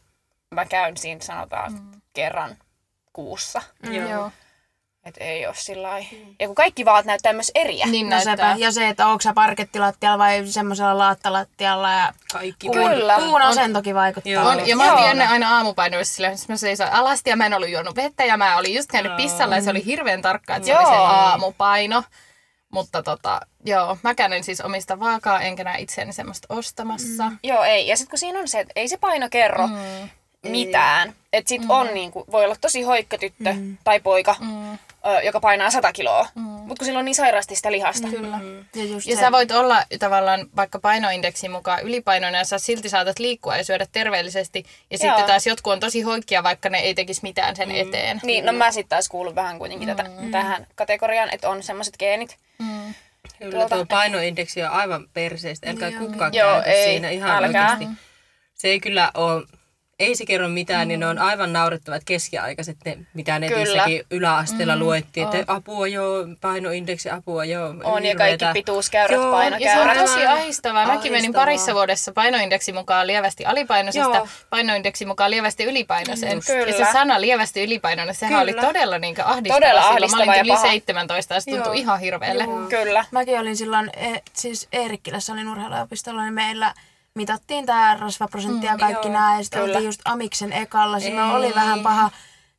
mä käyn siinä sanotaan mm. kerran kuussa. Joo. Joo. Et ei ole sillä Ja kun kaikki vaat näyttää myös eriä. Niin No näyttää. sepä. Ja se, että onko sä parkettilattialla vai semmoisella laattalattialla ja Kaikki. kuun, Kyllä. kuun asentokin vaikuttaa. Joo. On, ja mä Joo. otin ennen aina aamupainoissa sillä, että mä seisoin alasti ja mä en ollut juonut vettä ja mä olin just käynyt pissalla ja se oli hirveän tarkka, että se oli se Joo. aamupaino. Mutta tota, joo, mäkään en siis omista vaakaa, enkä näe itseäni semmoista ostamassa. Mm. Joo, ei. Ja sitten kun siinä on se, että ei se paino kerro mm. mitään. Että sit mm. on niinku, voi olla tosi hoikka tyttö mm. tai poika. Mm. Ö, joka painaa 100 kiloa. Mm. Mutta kun sillä on niin sairaasti sitä lihasta. Kyllä. Ja, just Ja se, sä voit olla tavallaan vaikka painoindeksin mukaan ylipainoinen ja sä silti saatat liikkua ja syödä terveellisesti. Ja Joo. sitten taas jotkut on tosi hoikkia, vaikka ne ei tekisi mitään sen eteen. Niin, no mä sitten taas kuulun vähän kuitenkin tätä, tähän kategoriaan, että on semmoiset geenit. Kyllä tuo painoindeksi on aivan perseestä. Älkää kukaan Joo, käytä ei, siinä ihan älkää. oikeasti. Se ei kyllä ole, ei se kerro mitään, niin ne on aivan naurettavat keskiaikaiset, ne, mitä netissäkin yläasteella luettiin, että apua joo, painoindeksi, apua joo. On ja kaikki pituuskäyrät, Joo, Ja se on painokäyrät. tosi ahistavaa. Mäkin menin parissa vuodessa painoindeksi mukaan lievästi alipainoisesta, Joo. painoindeksi mukaan lievästi ylipainoiseen. Just. Ja se Kyllä. sana lievästi ylipainoinen, sehän Kyllä. oli todella niin ahdistava Todella ahdistava Mä olin ja yli paha. 17 ja se tuntui Joo. ihan hirveelle. Kyllä. Mäkin olin silloin, e, siis Eerikkilässä olin urheiluopistolla, niin meillä mitattiin tää rasvaprosentti ja kaikki joo, nää, ja sitten oltiin just Amiksen ekalla, Ei. oli vähän paha.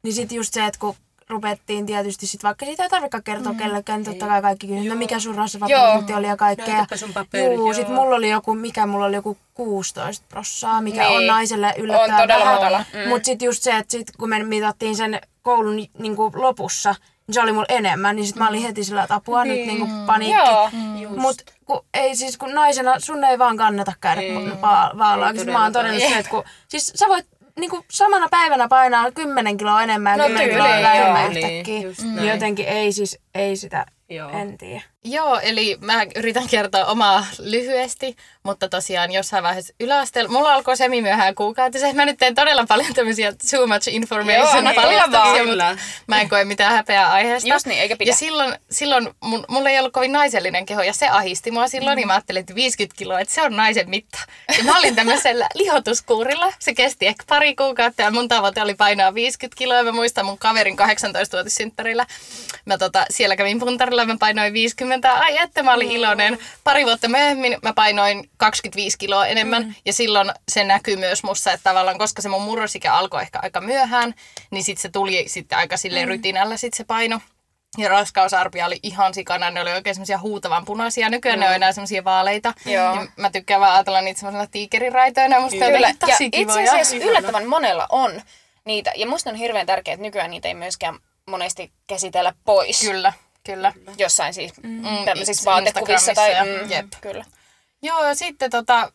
Niin sit just se, että kun rupettiin tietysti sit, vaikka siitä ei tarvikaan kertoa mm. kellekään, niin totta kai kaikki kysyivät, no mikä sun rasvaprosentti oli ja kaikkea. Sun Juu, sit joo. mulla oli joku, mikä mulla oli joku 16 prossaa, mikä Niin. on naiselle yllättävän On todella matala. Mm. Mut sit just se, että sit kun me mitattiin sen koulun niin lopussa, se oli mulla enemmän, niin sit mä olin heti sillä, että apua nyt niin paniikki. Joo. Mut kun, ei siis kun naisena sun ei vaan kannata käydä va- vaalaa. Siis mä oon todennut se, että kun, siis sä voit niinku samana päivänä painaa 10 kiloa enemmän ja No 10 tyyliin, kiloa vähemmän yhtäkkiä. Niin näin. jotenkin ei siis, ei sitä, Joo. en tiedä. Joo, eli mä yritän kertoa omaa lyhyesti, mutta tosiaan jossain vaiheessa yläasteella, mulla alkoi semimyöhään kuukautisen. Mä nyt teen todella paljon tämmöisiä too much Joo, information tulla paljastuksia, mutta mä en koe mitään häpeää aiheesta. Just niin, eikä pidä. Ja silloin, silloin mun, mulla ei ollut kovin naisellinen keho ja se ahisti mua silloin, niin mä ajattelin, että 50 kiloa, että se on naisen mitta. Ja mä olin tämmöisellä lihotuskuurilla, se kesti ehkä pari kuukautta ja mun tavoite oli painaa 50 kiloa. Ja mä muistan mun kaverin 18-vuotissynttärillä, mä tota, siellä kävin puntarilla, mä painoin 50, ai että mä olin iloinen. Pari vuotta myöhemmin mä painoin 25 kiloa enemmän mm. ja silloin se näkyy myös mussa, että tavallaan koska se mun murrosikä alkoi ehkä aika myöhään, niin sitten se tuli sitten aika silleen rytinällä sit se paino. Ja raskausarpia oli ihan sikana, ne oli oikein semmoisia huutavan punaisia. Nykyään ne on enää semmoisia vaaleita. Joo. Ja mä tykkään vaan ajatella niitä semmoisena tiikeriraitoina. Musta on Kyllä. jotenkin Ja itse asiassa yllättävän monella on niitä. Ja musta on hirveän tärkeää, että nykyään niitä ei myöskään monesti käsitellä pois. Kyllä, kyllä. Jossain siis mm. tämmöisissä Ins- vaatekuvissa tai... Ja- Mm, jep. Kyllä. Joo, ja sitten tota,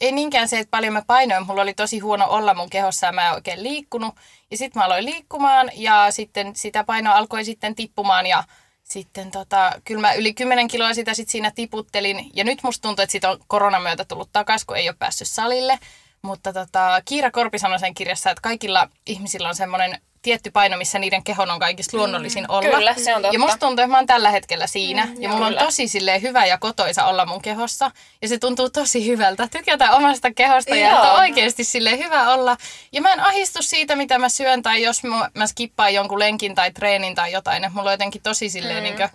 ei niinkään se, että paljon mä painoin. Mulla oli tosi huono olla mun kehossa ja mä en oikein liikkunut. Ja sitten mä aloin liikkumaan ja sitten sitä painoa alkoi sitten tippumaan ja sitten tota, kyllä mä yli 10 kiloa sitä sit siinä tiputtelin. Ja nyt musta tuntuu, että siitä on koronan myötä tullut takaisin, kun ei ole päässyt salille. Mutta tota, Kiira Korpi sanoi sen kirjassa, että kaikilla ihmisillä on semmoinen tietty paino, missä niiden kehon on kaikista luonnollisin olla. Kyllä, se on totta. Ja musta tuntuu, että mä oon tällä hetkellä siinä. Mm, ja mulla kyllä. on tosi silleen hyvä ja kotoisa olla mun kehossa. Ja se tuntuu tosi hyvältä. Tykätään omasta kehosta ja Joo. että on oikeasti silleen hyvä olla. Ja mä en ahistu siitä, mitä mä syön tai jos mä, mä skippaan jonkun lenkin tai treenin tai jotain. Että mulla on jotenkin tosi silleen mm. niinkö,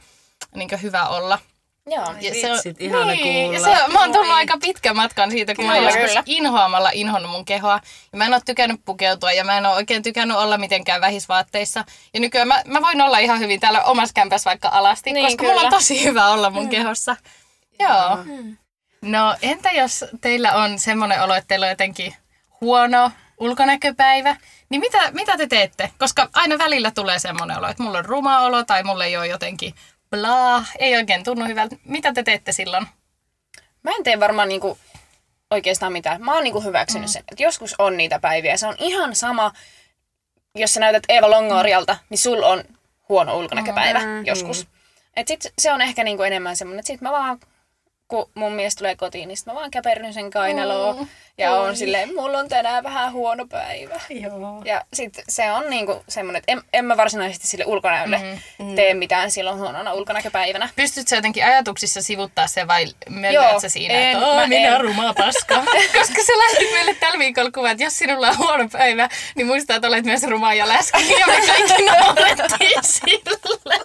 niinkö hyvä olla. Joo. Ja Vitsit, ihana niin, ja kuulla. se, mä oon tullut aika pitkän matkan siitä, kun mä oon Kyllä, joskus kyllä. inhoamalla inhonnut mun kehoa. Ja mä en oo tykännyt pukeutua ja mä en oo oikein tykännyt olla mitenkään vähisvaatteissa. Ja nykyään mä, mä voin olla ihan hyvin täällä omassa kämpässä vaikka alasti, Niin, koska mulla on kyllä. tosi hyvä olla mun kehossa. Joo. No entä jos teillä on semmoinen olo, että teillä on jotenkin huono ulkonäköpäivä, niin mitä, mitä te teette? Koska aina välillä tulee semmoinen olo, että mulla on ruma olo tai mulla ei ole jotenkin bla, ei oikein tunnu hyvältä. Mitä te teette silloin? Mä en tee varmaan niinku oikeastaan mitään. Mä oon niinku hyväksynyt sen. Että joskus on niitä päiviä. Se on ihan sama, jos sä näytät Eeva Longorialta, niin sul on huono ulkonäköpäivä joskus. Et sit se on ehkä niinku enemmän semmonen, että sit mä vaan, kun mun mies tulee kotiin, niin mä vaan käperryn sen kainaloon. Ja on silleen, mulla on tänään vähän huono päivä. Joo. Ja sit se on niinku semmonen, että en, en mä varsinaisesti sille ulkonäölle mm, tee mitään silloin huonona ulkonäköpäivänä. Pystytkö sä jotenkin ajatuksissa sivuttaa se vai Joo, möllöät sä siinä, en, että "Oo, mä minä en." ruma paska? Koska se lähti meille tällä viikolla kuva, että jos sinulla on huono päivä, niin muista, että olet myös ruma ja läski. Ja me kaikki naurettiin sille.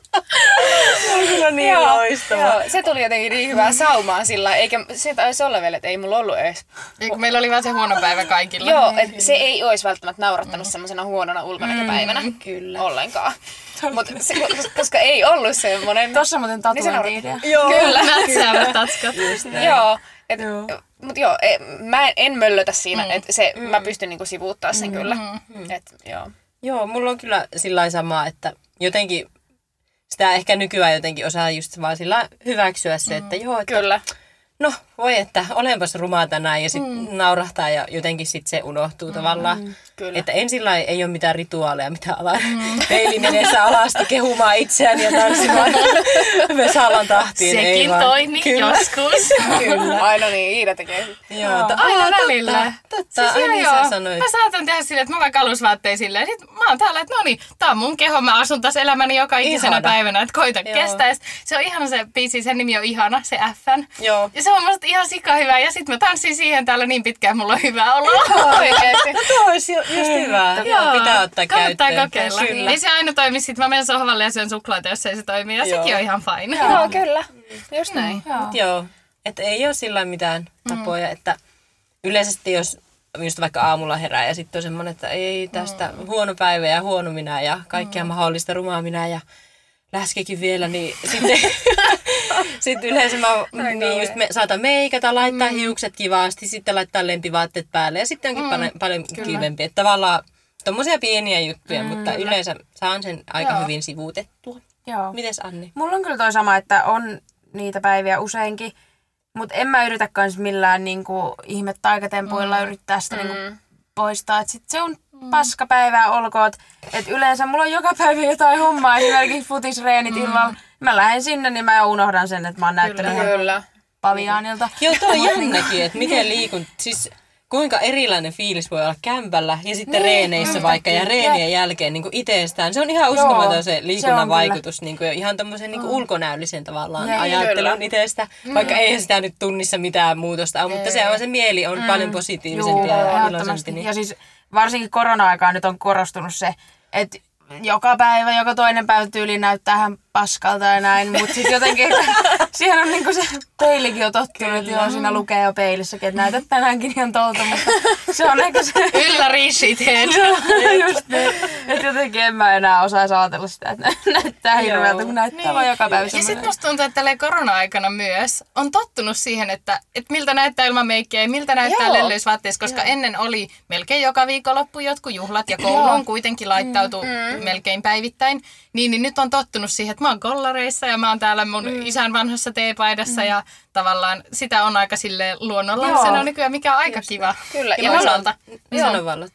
Kyllä niin Joo, loistavaa. Joo, se tuli jotenkin niin hyvää saumaa sillä, eikä se taisi olla vielä, että ei mulla ollut edes. Ei, kun meillä oli vaan se huono päivä kaikilla. Joo, et se ei olisi välttämättä naurattanut semmoisena huonona ulkonäköpäivänä kyllä. ollenkaan. Mut se, koska ei ollut semmoinen. Tossa muuten Niin se tatuointi-idea. Joo. Kyllä, mätsäävät tatskat. Joo. Et, Joo. Mut joo, e, mä en, en möllötä siinä, mm. että se, mm. mä pystyn niinku sivuuttaa sen mm. kyllä. Et, joo. Joo, mulla on kyllä sillä samaa, että jotenkin sitä ehkä nykyään jotenkin osaa just vaan sillä hyväksyä se, että joo, että Kyllä. no voi, että olenpas rumaa tänään ja sitten mm. naurahtaa ja jotenkin sitten se unohtuu mm. tavallaan. Kyllä. Että ensin ei ole mitään rituaaleja, mitä ala mm. peilin edessä alasti kehumaan itseään ja tanssimaan Vesalan tahtiin. ei Sekin vaan. toimi Kyllä. joskus. Kyllä. Aina niin, Iida tekee. Joo, to- Aina aa, välillä. Totta, totta. Siis Ai niin joo, sä sanoit. Mä saatan tehdä silleen, että mä vaikka alusvaattein silleen, sit mä oon täällä, että no niin, tää on mun keho, mä asun tässä elämäni joka ikisenä Ihana. päivänä, että koita Joo. kestää. Ja Se on ihana se biisi, sen nimi on ihana, se FN. Joo. Ja se on musta ihan sika hyvä, ja sit mä tanssin siihen täällä niin pitkään, mulla on hyvä olo. Oikeesti. No tuo olisi ju- just hyvä. Joo. Pitää ottaa Kannattaa käyttöön. kokeilla. Kyllä. Ei se aina toimi, sit mä menen sohvalle ja syön suklaata, jos ei se toimi, ja Joo. sekin on ihan fine. Joo, kyllä. Just näin. Joo. Joo, että ei ole sillä mitään tapoja, että yleisesti jos just vaikka aamulla herää ja sitten on semmoinen, että ei tästä huono päivä ja huono minä ja kaikkea mahdollista rumaa minä ja läskekin vielä, niin sitten sit yleensä mä niin just me, saatan meikata, laittaa hiukset kivasti, sitten laittaa lempivaatteet päälle ja sitten onkin paljon, paljon kivempi. Että tavallaan tommosia pieniä juttuja, mutta yleensä saan sen aika Joo. hyvin sivuutettua. Joo. Mites Anni? Mulla on kyllä toi sama, että on niitä päiviä useinkin, mutta en mä yritä kans millään niinku ihme taikatempuilla mm. yrittää sitä niinku poistaa. Et sit se on paskapäivää olkoot. Et yleensä mulla on joka päivä jotain hommaa, esimerkiksi futisreenit illalla. Mä lähden sinne, niin mä jo unohdan sen, että mä oon näyttänyt ihan Kyllä. paviaanilta. Joo, tuo on jännäkin, että miten liikun, siis kuinka erilainen fiilis voi olla kämpällä ja sitten niin, reeneissä vaikka ja reenien jälkeen niin kuin itsestään. Se on ihan uskomaton Joo, se se liikunnan on vaikutus, niin kuin, ihan tämmöisen niin kuin ulkonäöllisen tavallaan Niin, ajattelun kyllä. itsestä. Vaikka eihän sitä nyt tunnissa mitään muutosta ole, mutta se on se mieli on paljon positiivisempi ja iloisempi. Niin. Ja siis varsinkin korona-aikaan nyt on korostunut se, että joka päivä, joka toinen päivä tyyli näyttää paskalta ja näin, mutta sitten jotenkin siihen on niinku se peilikin jo tottunut, että joo, siinä lukee jo peilissäkin, että näytät tänäänkin ihan tolta, mutta se on ehkä se, Yllä rishit head. just niin, että jotenkin en mä enää osaisi ajatella sitä, että nä- näyttää hirveältä, kun näyttää vaan joka päivä Ja sitten musta tuntuu, että korona-aikana myös on tottunut siihen, että, että miltä näyttää ilman meikkiä ja miltä näyttää Joo. lelleysvaatteissa, koska ennen oli melkein joka viikonloppu jotkut juhlat ja kouluun kuitenkin laittautu melkein päivittäin. Niin, niin nyt on tottunut siihen, että mä oon kollareissa ja mä oon täällä mun isän vanhassa teepaidassa ja tavallaan sitä on aika sille luonnonlaisena nykyään, mikä on aika kiva. Kyllä. Ja Ja mä luonnolta.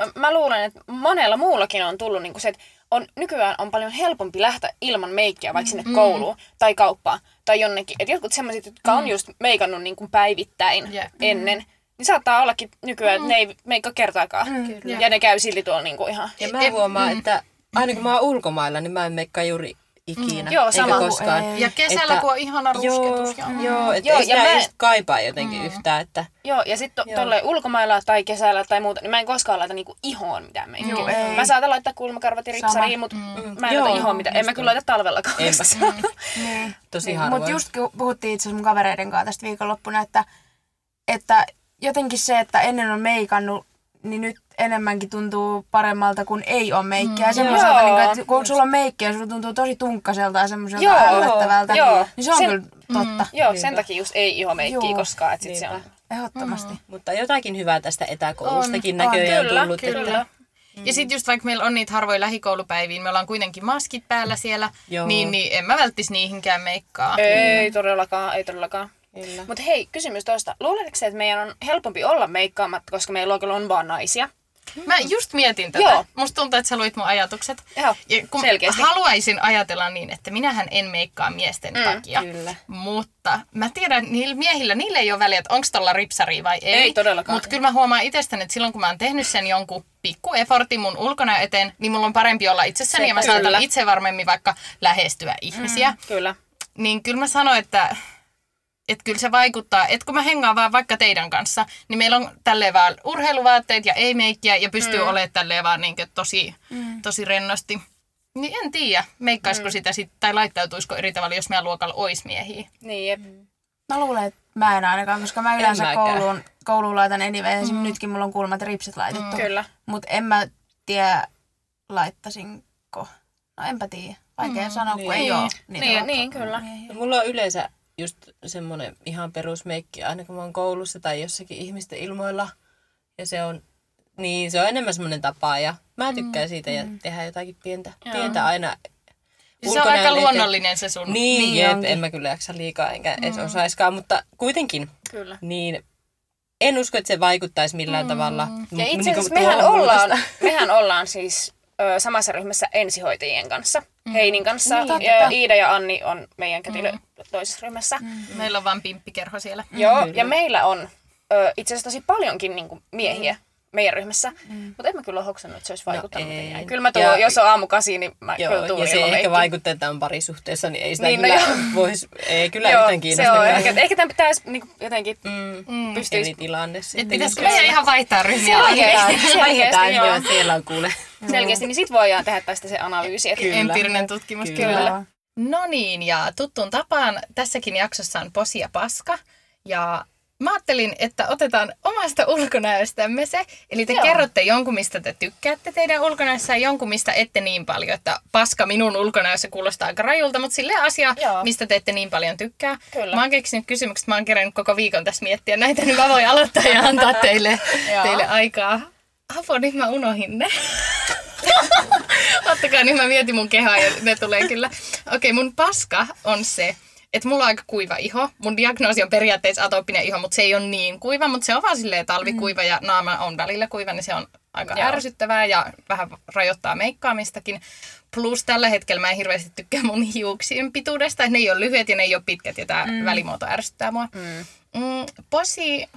Joo. Mä luulen, että monella muullakin on tullut niinku se, että on, nykyään on paljon helpompi lähteä ilman meikkiä vaikka sinne kouluun tai kauppaan tai jonnekin. Että jotkut sellaiset, jotka on just meikannut niinku päivittäin Jep. ennen, niin saattaa ollakin nykyään, että ne ei meikkaa kertaakaan. Ja ne käy silti tuolla niinku ihan... Ja mä huomaan, että aina kun mä oon ulkomailla, niin mä en meikkaa juuri ikinä. Joo, Eikä sama. koskaan. Ei. Ja kesällä, Että- kun on ihana rusketus. Joo, Ja... joo, että Joo, ei ja mä- just kaipaa jotenkin yhtään, että Joo, ja sitten to, Joo. tolle ulkomailla tai kesällä tai muuta, niin mä en koskaan laita niinku ihoon mitään meikkiä. Joo, ei. Mä saatan laittaa kulmakarvat ja ripsariin, mutta mä en laita Joo, ihoon mitään. En mä kyllä laita talvellakaan. Enpä. Niin. tosi harvoin. Mutta just kun puhuttiin itse asiassa mun kavereiden kanssa tästä viikonloppuna, että, että jotenkin se, että ennen on meikannut, niin nyt enemmänkin tuntuu paremmalta, kun ei ole meikkiä. Ja semmoiselta, Joo. niin että kun sulla on meikkiä, sulla tuntuu tosi tunkkaselta ja semmoiselta Joo, ällöttävältä. joo. Niin se on Sen- kyllä totta. Joo, sen takia just ei ihomeikkiä Joo. koskaan, että sit se on... Ehdottomasti. Mutta jotakin hyvää tästä etäkoulustakin On, näköjään Kyllä, tullut. Että, kyllä. Ja sitten just vaikka meillä on niitä harvoja lähikoulupäiviä, me ollaan kuitenkin maskit päällä siellä, Joo. niin, niin en mä välttis niihinkään meikkaa. Ei todellakaan, ei todellakaan. Kyllä. Mutta hei, kysymys tuosta. Luuletko että meidän on helpompi olla meikkaamatta, koska meidän luokalla on vaan naisia? Mä just mietin tätä. Joo. Musta tuntuu, että sä luit mun ajatukset. Joo, ja kun selkeästi. haluaisin ajatella niin, että minähän en meikkaa miesten mm, takia. kyllä. Mutta mä tiedän, niillä miehillä, niillä ei ole väliä, että onko tuolla ripsari vai ei. Ei todellakaan. Mutta kyllä mä huomaan itsestäni, että silloin kun mä oon tehnyt sen jonkun pikku effortin mun ulkona eteen, niin mulla on parempi olla itsessäni ja mä saatan itse varmemmin vaikka lähestyä ihmisiä. Kyllä. Niin kyllä mä sanoin, että, että kyllä se vaikuttaa, että kun mä hengaan vaan vaikka teidän kanssa, niin meillä on tälleen vaan urheiluvaatteet ja ei meikkiä ja pystyy mm. olemaan tälleen vaan niin tosi, mm. tosi rennosti. Niin en tiedä, meikkaisiko mm. sitä sit, tai laittautuisiko eri tavalla, jos meidän luokalla olisi miehiä. Niin, jep. Mä luulen, että mä en ainakaan, koska mä yleensä kouluun, kouluun laitan anyway. Mm. Nytkin mulla on kulmat ja ripsit laitettu. Kyllä. Mutta en mä tiedä, laittasinko. No enpä tiedä. Vaikea mm, sanoa, kun ei Niin. ole niitä Niin, niin, kyllä. miehiä. Mulla on yleensä just semmoinen ihan perusmeikki, aina kun mä oon koulussa tai jossakin ihmisten ilmoilla. Ja se on, niin se on enemmän semmoinen tapa ja mä tykkään siitä ja tehdään jotakin pientä, pientä aina. Se on aika luonnollinen se sun. Niin, Niin jep, onkin. en mä kyllä jaksa liikaa enkä edes osaiskaan, mutta kuitenkin. Kyllä. Niin en usko, että se vaikuttaisi millään tavalla. Ja itse niinku asiassa mehän ollaan, mehän ollaan siis ö, samassa ryhmässä ensihoitajien kanssa. Heinin kanssa. Niin, ja totta. Iida ja Anni on meidän kätilö toisessa ryhmässä. Meillä on vaan pimppikerho siellä. Joo, ja meillä on ö, itse asiassa tosi paljonkin niin kuin, miehiä meidän ryhmässä. Mutta en mä kyllä ole hoksannut, että se olisi vaikuttanut ei. mitenkään. Kyllä mä tuun, Ja- jos on aamu kasi, niin mä kyllä Joo, tuun ja se ehkä meikkiä. vaikuttaa, että on parisuhteessa, niin ei sitä Niin, niin, no kyllä joo. vois, ei kyllä Joo, yhtään se kiinnosta. on. kyllä. Ehkä, ehkä tämän pitäisi niin kuin, jotenkin Mm, pystyisi... eri tilanne Et sitten. pitäisikö meidän ihan vaihtaa ryhmiä? Selkeästi, Vaihdetaan, selkeästi, joo. joo, siellä on kuule. Selkeästi, niin sit voidaan tehdä tästä se analyysi. Että Kyllä. Empiirinen tutkimus, Kyllä. kyllä. No niin, ja tuttuun tapaan tässäkin jaksossa on posi ja paska. Ja mä ajattelin, että otetaan omasta ulkonäöstämme se. Eli te Joo. kerrotte jonkun, mistä te tykkäätte teidän ulkonäössä ja jonkun, mistä ette niin paljon. Että paska minun ulkonäössä kuulostaa aika rajulta, mutta sille asia, Joo. mistä te ette niin paljon tykkää. Kyllä. Mä oon keksinyt kysymykset, mä oon kerännyt koko viikon tässä miettiä näitä, niin mä voin aloittaa ja antaa teille, teille aikaa. Apua, nyt mä unohin ne. Ottakaa, niin mä mietin mun kehaa ja ne tulee kyllä. Okei, mun paska on se, että mulla on aika kuiva iho. Mun diagnoosi on periaatteessa atooppinen iho, mutta se ei ole niin kuiva, mutta se on vaan silleen talvikuiva ja naama on välillä kuiva, niin se on aika Joo. ärsyttävää ja vähän rajoittaa meikkaamistakin. Plus tällä hetkellä mä en hirveästi tykkää mun hiuksien pituudesta, että ne ei ole lyhyet ja ne ei ole pitkät ja tää mm. välimuoto ärsyttää mua. Mm. Mm, posi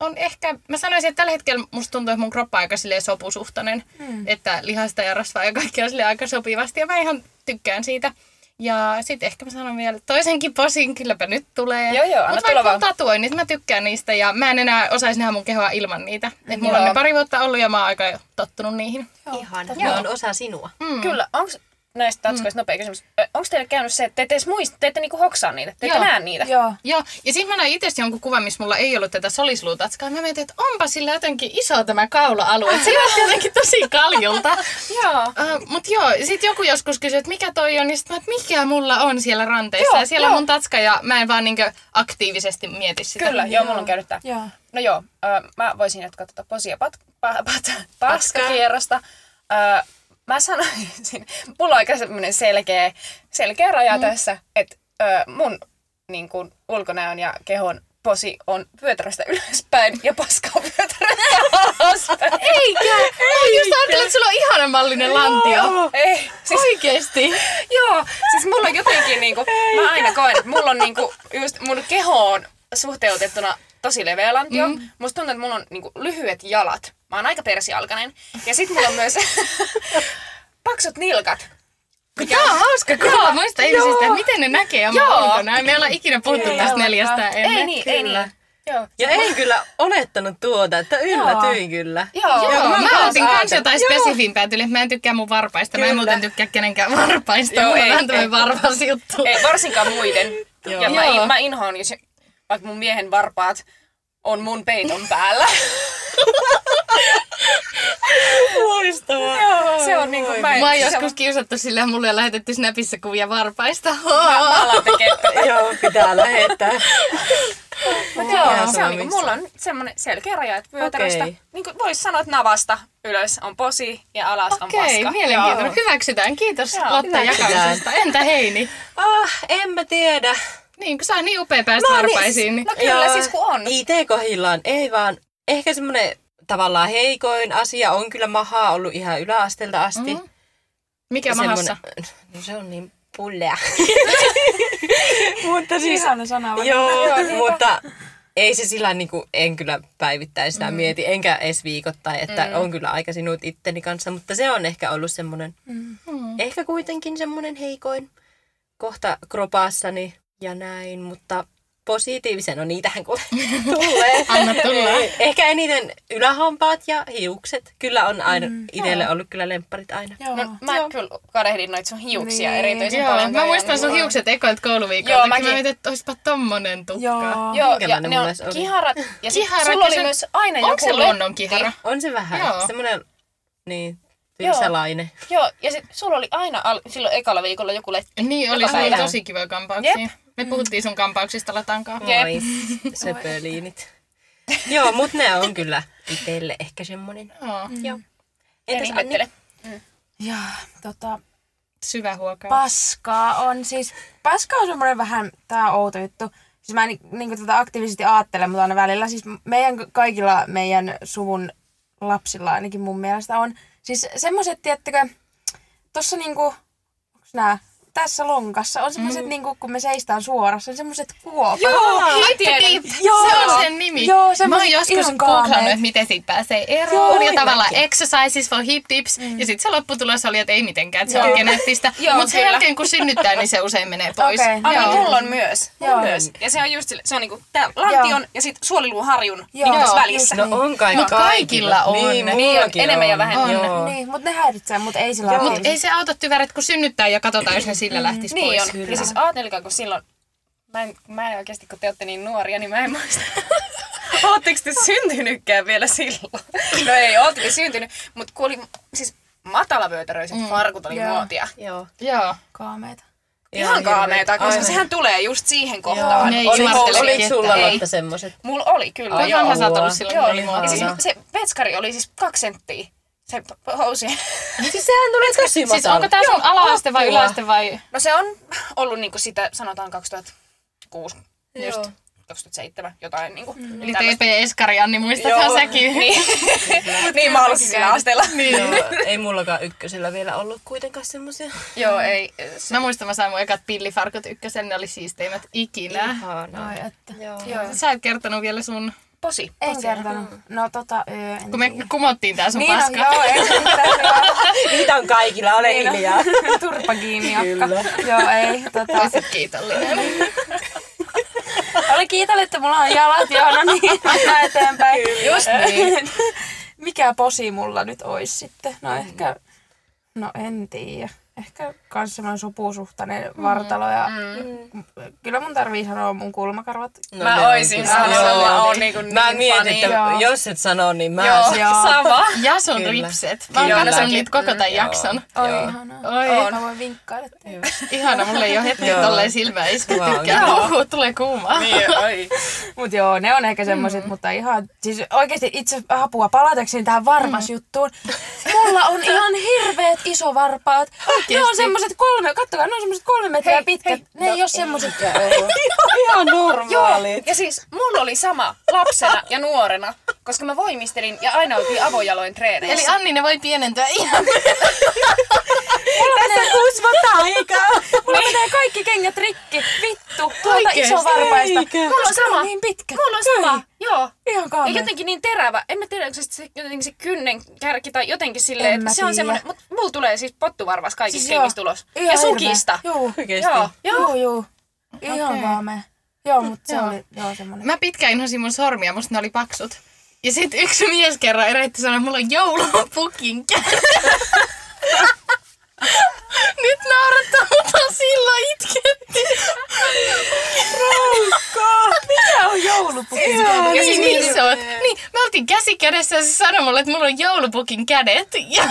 on ehkä, mä sanoisin, että tällä hetkellä musta tuntuu, että mun kroppa on aika sopusuhtainen. Mm. Että lihasta ja rasvaa ja kaikkea sille aika sopivasti ja mä ihan tykkään siitä. Ja sitten ehkä mä sanon vielä toisenkin posin, kylläpä nyt tulee. Joo, joo, anna Mutta tulla vaikka vaan. tatuoinnit, mä tykkään niistä ja mä en enää osaisi nähdä mun kehoa ilman niitä. Et mulla on Joo. ne pari vuotta ollut ja mä oon aika jo tottunut niihin. Ihan, Joo. ne on osa sinua. Mm. Kyllä, onko näistä tatskoista nopea kysymys. Onko teille käynyt se, että te ette edes muista, te ette niinku hoksaa niitä, te ette Joo. näe niitä? Joo. Joo, ja sitten mä näin itse jonkun kuvan, missä mulla ei ollut tätä solisluutatskaa. Mä mietin, että onpa sillä jotenkin iso tämä kaula-alue. Se näytti jotenkin tosi kaljulta. Joo. Uh, mut joo, sit joku joskus kysyi, että mikä toi on, niin sit mä, että mikä mulla on siellä ranteessa. Joo, ja siellä joo. on mun tatska ja mä en vaan niinkö aktiivisesti mieti sitä. Kyllä, joo, mulla on käynyt tää. Joo. No joo, ö, mä voisin jatkaa tuota posia pat, pa, pat, paskakierrosta. Ö, mä sanoisin, mulla on aika semmoinen selkeä, selkeä raja mm. tässä, että ö, mun niin kuin, ulkonäön ja kehon posi on vyötäröstä ylöspäin ja paska on vyötäröstä alaspäin. Eikä! Mä just ajattelin, että sulla on ihana mallinen lantio. Ei, siis Oikeesti. Joo, siis mulla on jotenkin niinku, mä aina koen, että mulla on niinku, just mun kehoon suhteutettuna tosi leveä lantio. Mm. Musta tuntuu, että mulla on niinku lyhyet jalat. Mä oon aika persialkainen. Ja sit mulla on myös paksut nilkat. Tää on hauska kuva muista ihmisistä, että miten ne näkee oman Joo. ulkonäön. Me ollaan ikinä puhuttu Ei tästä neljästä ennen. Ei niin, ei niin. Joo. Ja en kyllä olettanut tuota, että yllätyin kyllä. Joo. Joo, mä mä otin kans jotain Joo. spesifimpää tyyliä, että mä en tykkää mun varpaista. Mä en Kyllä. muuten tykkää kenenkään varpaista. Joo, Mulla on ei, ei. varpas juttu. Ei, varsinkaan muiden. Joo. Ja mä, Joo. in, mä inhoan, jos vaikka mun miehen varpaat on mun peiton päällä. Loistavaa. Se on mä en, Mä oon se joskus kiusattu sillä mulle on lähetetty Snapissa kuvia varpaista. Mä. Joo, pitää lähettää. Mut Joo, joo, se se on on niinku, missä. mulla on semmonen selkeä raja, että vyötäröstä, Okei. niin kuin vois sanoa, että navasta ylös on posi ja alas on Okei, paska. mielenkiintoinen. Joo. Hyväksytään. Kiitos Joo, Lotta jakamisesta. Entä Heini? Ah, en mä tiedä. Niin, kun sä oot niin upea päästä Mä oon niin- varpaisiin. Niin... No kyllä, siis kun on. IT-kohdillaan ei vaan, ehkä semmonen tavallaan heikoin asia on kyllä mahaa ollut ihan yläasteelta asti. Mhm. Mikä Ja mahassa? No se on niin pullea. mutta siis, Ihana sana. vaikka. joo, mutta ei se sillä niinku, en kyllä päivittäin sitä mm. mieti, enkä edes viikoittain, että mm. on kyllä aika sinut itteni kanssa, mutta se on ehkä ollut semmoinen, Mm. ehkä kuitenkin semmoinen heikoin kohta kropassani ja näin, mutta positiivisen on niitähän kuule tulee. Anna tulla. Ehkä eniten ylähampaat ja hiukset. Kyllä on aina mm, itselle ollut kyllä lempparit aina. Joo. No, mä Joo. kyllä kadehdin noita sun hiuksia Niin. erityisen Joo, paljon. mä muistan niin sun hiukset ekoilta kouluviikolta. Joo, Mä mäkin. mietin, että olisipa tommonen tukka. Joo. Joo, ja ne on oli? kiharat. Ja sit Kiharat sulla oli se- myös aina Onko joku se luonnon kihara? On se vähän. Joo. Semmoinen, niin, Joo. tylsälainen. Joo, ja sit sulla oli aina al- silloin ekalla viikolla joku letti. Niin, oli sulla päivä. tosi kivoja kampauksia. Jep. Me puhuttiin sun kampauksista Latankaa. Moi, söpöliinit. Joo, mut ne on kyllä itselle ehkä semmonen. Joo. Joo. En Entäs Anni? ihmettele. Ja tota, Syvä huokaus. paskaa on siis, paska on semmoinen vähän, tää on outo juttu. Siis mä en niin tätä aktiivisesti ajattele, mutta aina välillä. Siis meidän kaikilla meidän suvun lapsilla ainakin mun mielestä on. Siis semmoiset, tiettäkö, tossa niinku, onks nää, tässä lonkassa on semmoiset, mm. niinku, kun me seistään suorassa, on semmoiset kuopat. Joo, mä hip tiedän. dip. Joo. Se on sen nimi. Joo, mä oon joskus googlannut, että miten siitä pääsee eroon. Joo, ja tavallaan exercises for hip dips. Mm. Ja sitten se lopputulos oli, että ei mitenkään, että se on geneettistä. Mutta sen jälkeen kun synnyttää, niin se usein menee pois. Okei. Ai, Joo. mulla on myös. Joo. on myös. Ja se on just sille, se on niinku tää lantion ja sit suoliluun harjun niin tässä välissä. No on kai Mut kaikilla on. Niin, Niin enemmän ja vähemmän. Niin, mutta ne häiritsee, mutta ei sillä. Mutta ei se auta tyväret, kun synnyttää ja katsotaan, jos ne sillä lähtisi Niin pois. on. Kyllä. Ja siis ajatelkaa, kun silloin, mä en, mä en oikeasti, kun te olette niin nuoria, niin mä en muista. Oletteko te syntynytkään vielä silloin? No ei, ootte syntynyt. Mutta kun oli siis matalavyötäröiset mm. farkut oli Joo. muotia. Joo. Joo. Kaameita. Ihan kaameita, koska Aivan. sehän tulee just siihen kohtaan. Ne ei Oli ketään. Oliko sulla. Lotta semmoset? Mulla oli kyllä, Ai, joo. Sä oot ollut Joo. silloin, Joo, kun oli ja muotia. siis Joo. se vetskari oli siis kaksi senttiä. Se housujen. Siis sehän tulee tosi Siis matala. onko tää sun ala-aste vai yläaste vai? No se on ollut niinku sitä, sanotaan 2006, Joo. just 2007, jotain niinku. Mm. Eli TP Eskari Anni, muistathan Joo. säkin? Niin, niin mä ollutkin sillä asteella. Joo, ei mullakaan ykkösellä vielä ollut kuitenkaan semmosia. Joo, ei. Mä muistan, mä sain mun ekat pillifarkut ykkösen, ne oli siisteimmät ikinä. Ihanaa. Ai että. Joo. Joo. Sä et kertonut vielä sun, Posi. En kertonut. No tota, öö, en kun me tiedä. kumottiin tää sun Niin on, paska. joo, ei se mitään. joo. Niitä on kaikilla, ole Niin on. hiljaa. Turpa kiinni. Kyllä. Joo, ei. Tota, Olisit kiitollinen. Olen kiitollinen, että mulla on jalat joo, no niin, mennään eteenpäin. Just niin. Mikä posi mulla nyt ois sitten? No ehkä, no en tiedä. Ehkä kans semmoinen sopusuhtainen vartalo ja mm. kyllä mun tarvii sanoa mun kulmakarvat. No, Mä ne oisin sanonut, mä oon niinku Mä niin mietin, fani. että Joo. jos et sano, niin mä... Joo, Joo. sama. Ja sun Kyllä. ripset. Mä oon katsonut niitä koko tämän Joo. jakson. Oi Joo. ihanaa. Oi. On. Mä voin vinkkailla teille. Ihana, mulle ei ole heti Joo. tolleen silmää Joo. puhua, tulee kuumaa. Niin, oi. Mut joo, ne on ehkä semmoiset, mutta ihan, siis oikeesti itse apua palatakseni tähän varmas juttuun. Mulla on ihan hirveet isovarpaat. Ne on semmoiset kolme, kattokaa, ne on semmoiset kolme metriä Hei, pitkät. hei. Ne ei oo semmoset. Ihan normaalit. Ja siis mulla oli sama lapsena ja nuorena, koska mä voimistelin ja aina oltiin avojaloin treeneissä. Eli Anni, ne voi pienentyä ihan. Tässä kusva aikaa. Mulla menee kaikki kengät rikki. Vittu, tuolta Oikeesti? isovarpaista. Eikä. Mulla on sama. Niin pitkä. Mulla on sama, joo. Ihan Ja kaamea. jotenkin niin terävä. En mä tiedä, onko se, jotenkin se kynnen kärki tai jotenkin silleen, että se on semmoinen, mutta mulla tulee siis pottuvarvas kaikista Siis kengistä ulos. Ihan ja hirveä. sukista. Joo. Oikeesti? Joo, joo. Joo, joo. Ihan Okei. kaamea. Joo, mutta se Joo. oli joo semmonen. Mä pitkään inhosin mun sormia, musta ne oli paksut. Ja sit yksi mies kerran eräitti sanoa, että mulla on joulupukin. Nyt naurattaa, mutta silloin itkettiin. Mikä on joulupukki? Ja niin, siis niin, isot. Niin, me oltiin käsi kädessä ja se sanoi mulle, että mulla on joulupukin kädet. Ja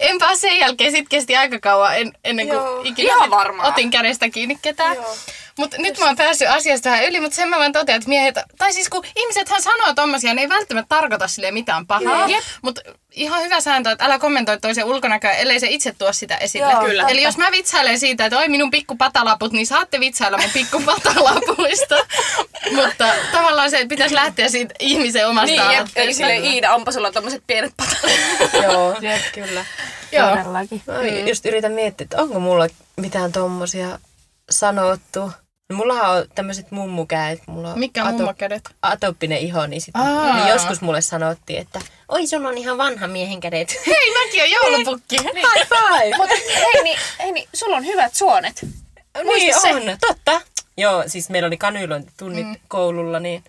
enpä sen jälkeen sit kesti aika kauan en, ennen kuin Joo. ikinä Ihan otin kädestä kiinni ketään. Joo. Mutta nyt mä oon päässyt asiasta vähän yli, mutta sen mä vaan totean, että miehet, tai siis kun ihmisethän sanoo tommosia, ne ei välttämättä tarkoita sille mitään pahaa. Jep. Mutta ihan hyvä sääntö, että älä kommentoi toisen ulkonäköä, ellei se itse tuo sitä esille. Joo, Kyllä. totta. Eli jos mä vitsailen siitä, että oi minun pikku patalaput, niin saatte vitsailla mun pikku patalapuista. Mutta tavallaan se pitäisi lähteä siitä ihmisen omasta Niin, jep. Eli silleen Iida, onpa sulla tommoset pienet patat. Joo, kyllä. Joo. Todellakin. Mä just yritän miettiä, että onko mulla mitään tommosia sanottu. No, mullahan on tämmöiset mummukäet. Mulla on Mikä on mummokädet? Atooppinen iho, niin, sit, Aa. niin joskus mulle sanottiin, että oi sun on ihan vanha miehen kädet. Hei, mäkin on joulupukki. High five! Mutta hei, niin, hei, niin, sulla on hyvät suonet. niin Muista se. on, totta. Joo, siis meillä oli kanylointitunnit mm. koululla, niin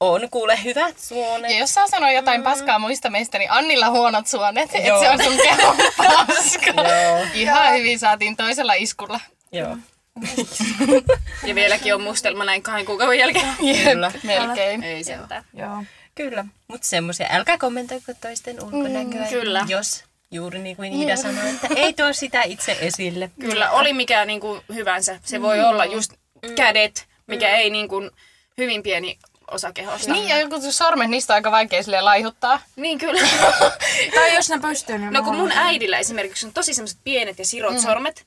on kuule hyvät suonet. Ja jos saa sanoa jotain paskaa muista meistä, niin Annilla huonot suonet, että Joo. se on sun kehon paska. Joo. Ihan hyvin saatiin toisella iskulla. Joo. Ja vieläkin on mustelma näin kahden kuukauden jälkeen. Kyllä. Melkein. Ei sentään. Joo. Kyllä. Mutta semmoisia, älkää kommentoiko toisten ulkonäköä. Mm, kyllä. Jos juuri niin kuin Iida sanoi, että ei tuo sitä itse esille. Kyllä, oli mikä niinku hyvänsä. Se voi olla just kädet, mikä ei niinku hyvin pieni osa kehosta. Niin, ja joku sormet, niistä on aika vaikea sille laihuttaa. Niin kyllä. Tai jos ne pystyy, niin No kun mun äidillä esimerkiksi on tosi semmoiset pienet ja sirot mm. sormet.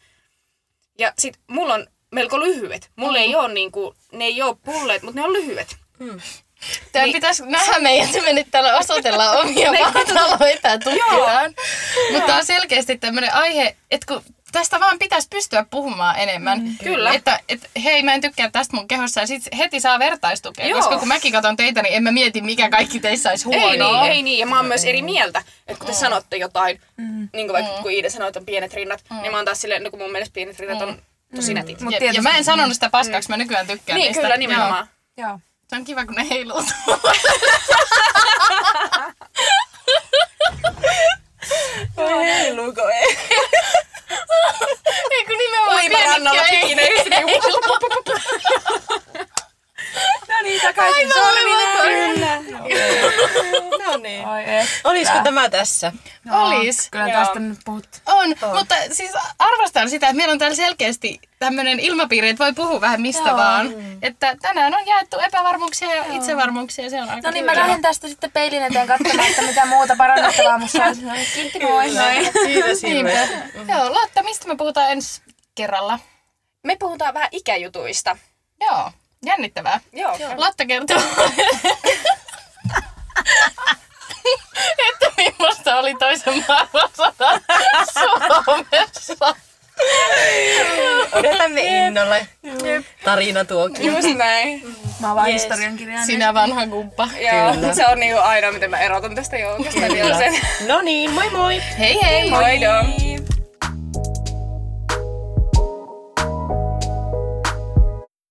Ja sit mulla on melko lyhyet. Mulla ei oo niinku, ne ei oo pulleet, mutta ne on lyhyet. Tämä Niin. pitäisi nähdä meidän, että me nyt täällä osoitellaan omia vataloita ja tutkitaan. Mutta on selkeästi tämmöinen aihe, että kun tästä vaan pitäisi pystyä puhumaan enemmän. Mm, kyllä. Että et, hei, mä en tykkää tästä mun kehossa ja sit heti saa vertaistukea. Joo. Koska kun mäkin katson teitä, niin en mä mieti, mikä kaikki teissä olisi huonoa. Ei niin, ei niin. Ja mä oon myös eri mieltä. Että kun te sanotte jotain, niin kuin vaikka kun Iida sanoi, että on pienet rinnat, niin mä oon taas silleen, no kun mun mielestä pienet rinnat on tosi nätit. Mut Ja, ja mä en sanonut sitä paskaksi, mä nykyään tykkään Niin, niistä. kyllä nimenomaan. Joo. Se on kiva, kun ne heiluu. Heiluuko ei? ei kun nimenomaan Uimarannalla pienetkin ei heilu. No niin, takaisin sormille. Kyllä. No niin. Oi et. Olisiko tämä tässä? Olis. Kyllä Joo. tästä nyt puhut. On, mutta siis arvostan sitä, että meillä on täällä selkeästi tämmöinen ilmapiiri, että voi puhua vähän mistä Joo. vaan. Että tänään on jaettu epävarmuuksia ja itsevarmuuksia, se on aika No niin, mä hyvä. lähden tästä sitten peilin eteen katsomaan, että mitä muuta parannettavaa musta. No niin, Kiitti, moi. Niinpä. hirveästi. Joo, Lotta, mistä me puhutaan ensi kerralla? Me puhutaan vähän ikäjutuista. Joo, jännittävää. Joo. Lotta kertoo, että millaista oli toisen maailmansodan Suomessa. Odotamme innolla. Tarina tuokin. Just näin. Mä oon vaan Yes. historiankirjaan. Sinä vanha kumppa. Joo, Kyllä. se on niinku ainoa, miten mä erotan tästä joukosta vielä sen. No niin, moi moi! Hei hei! Moido!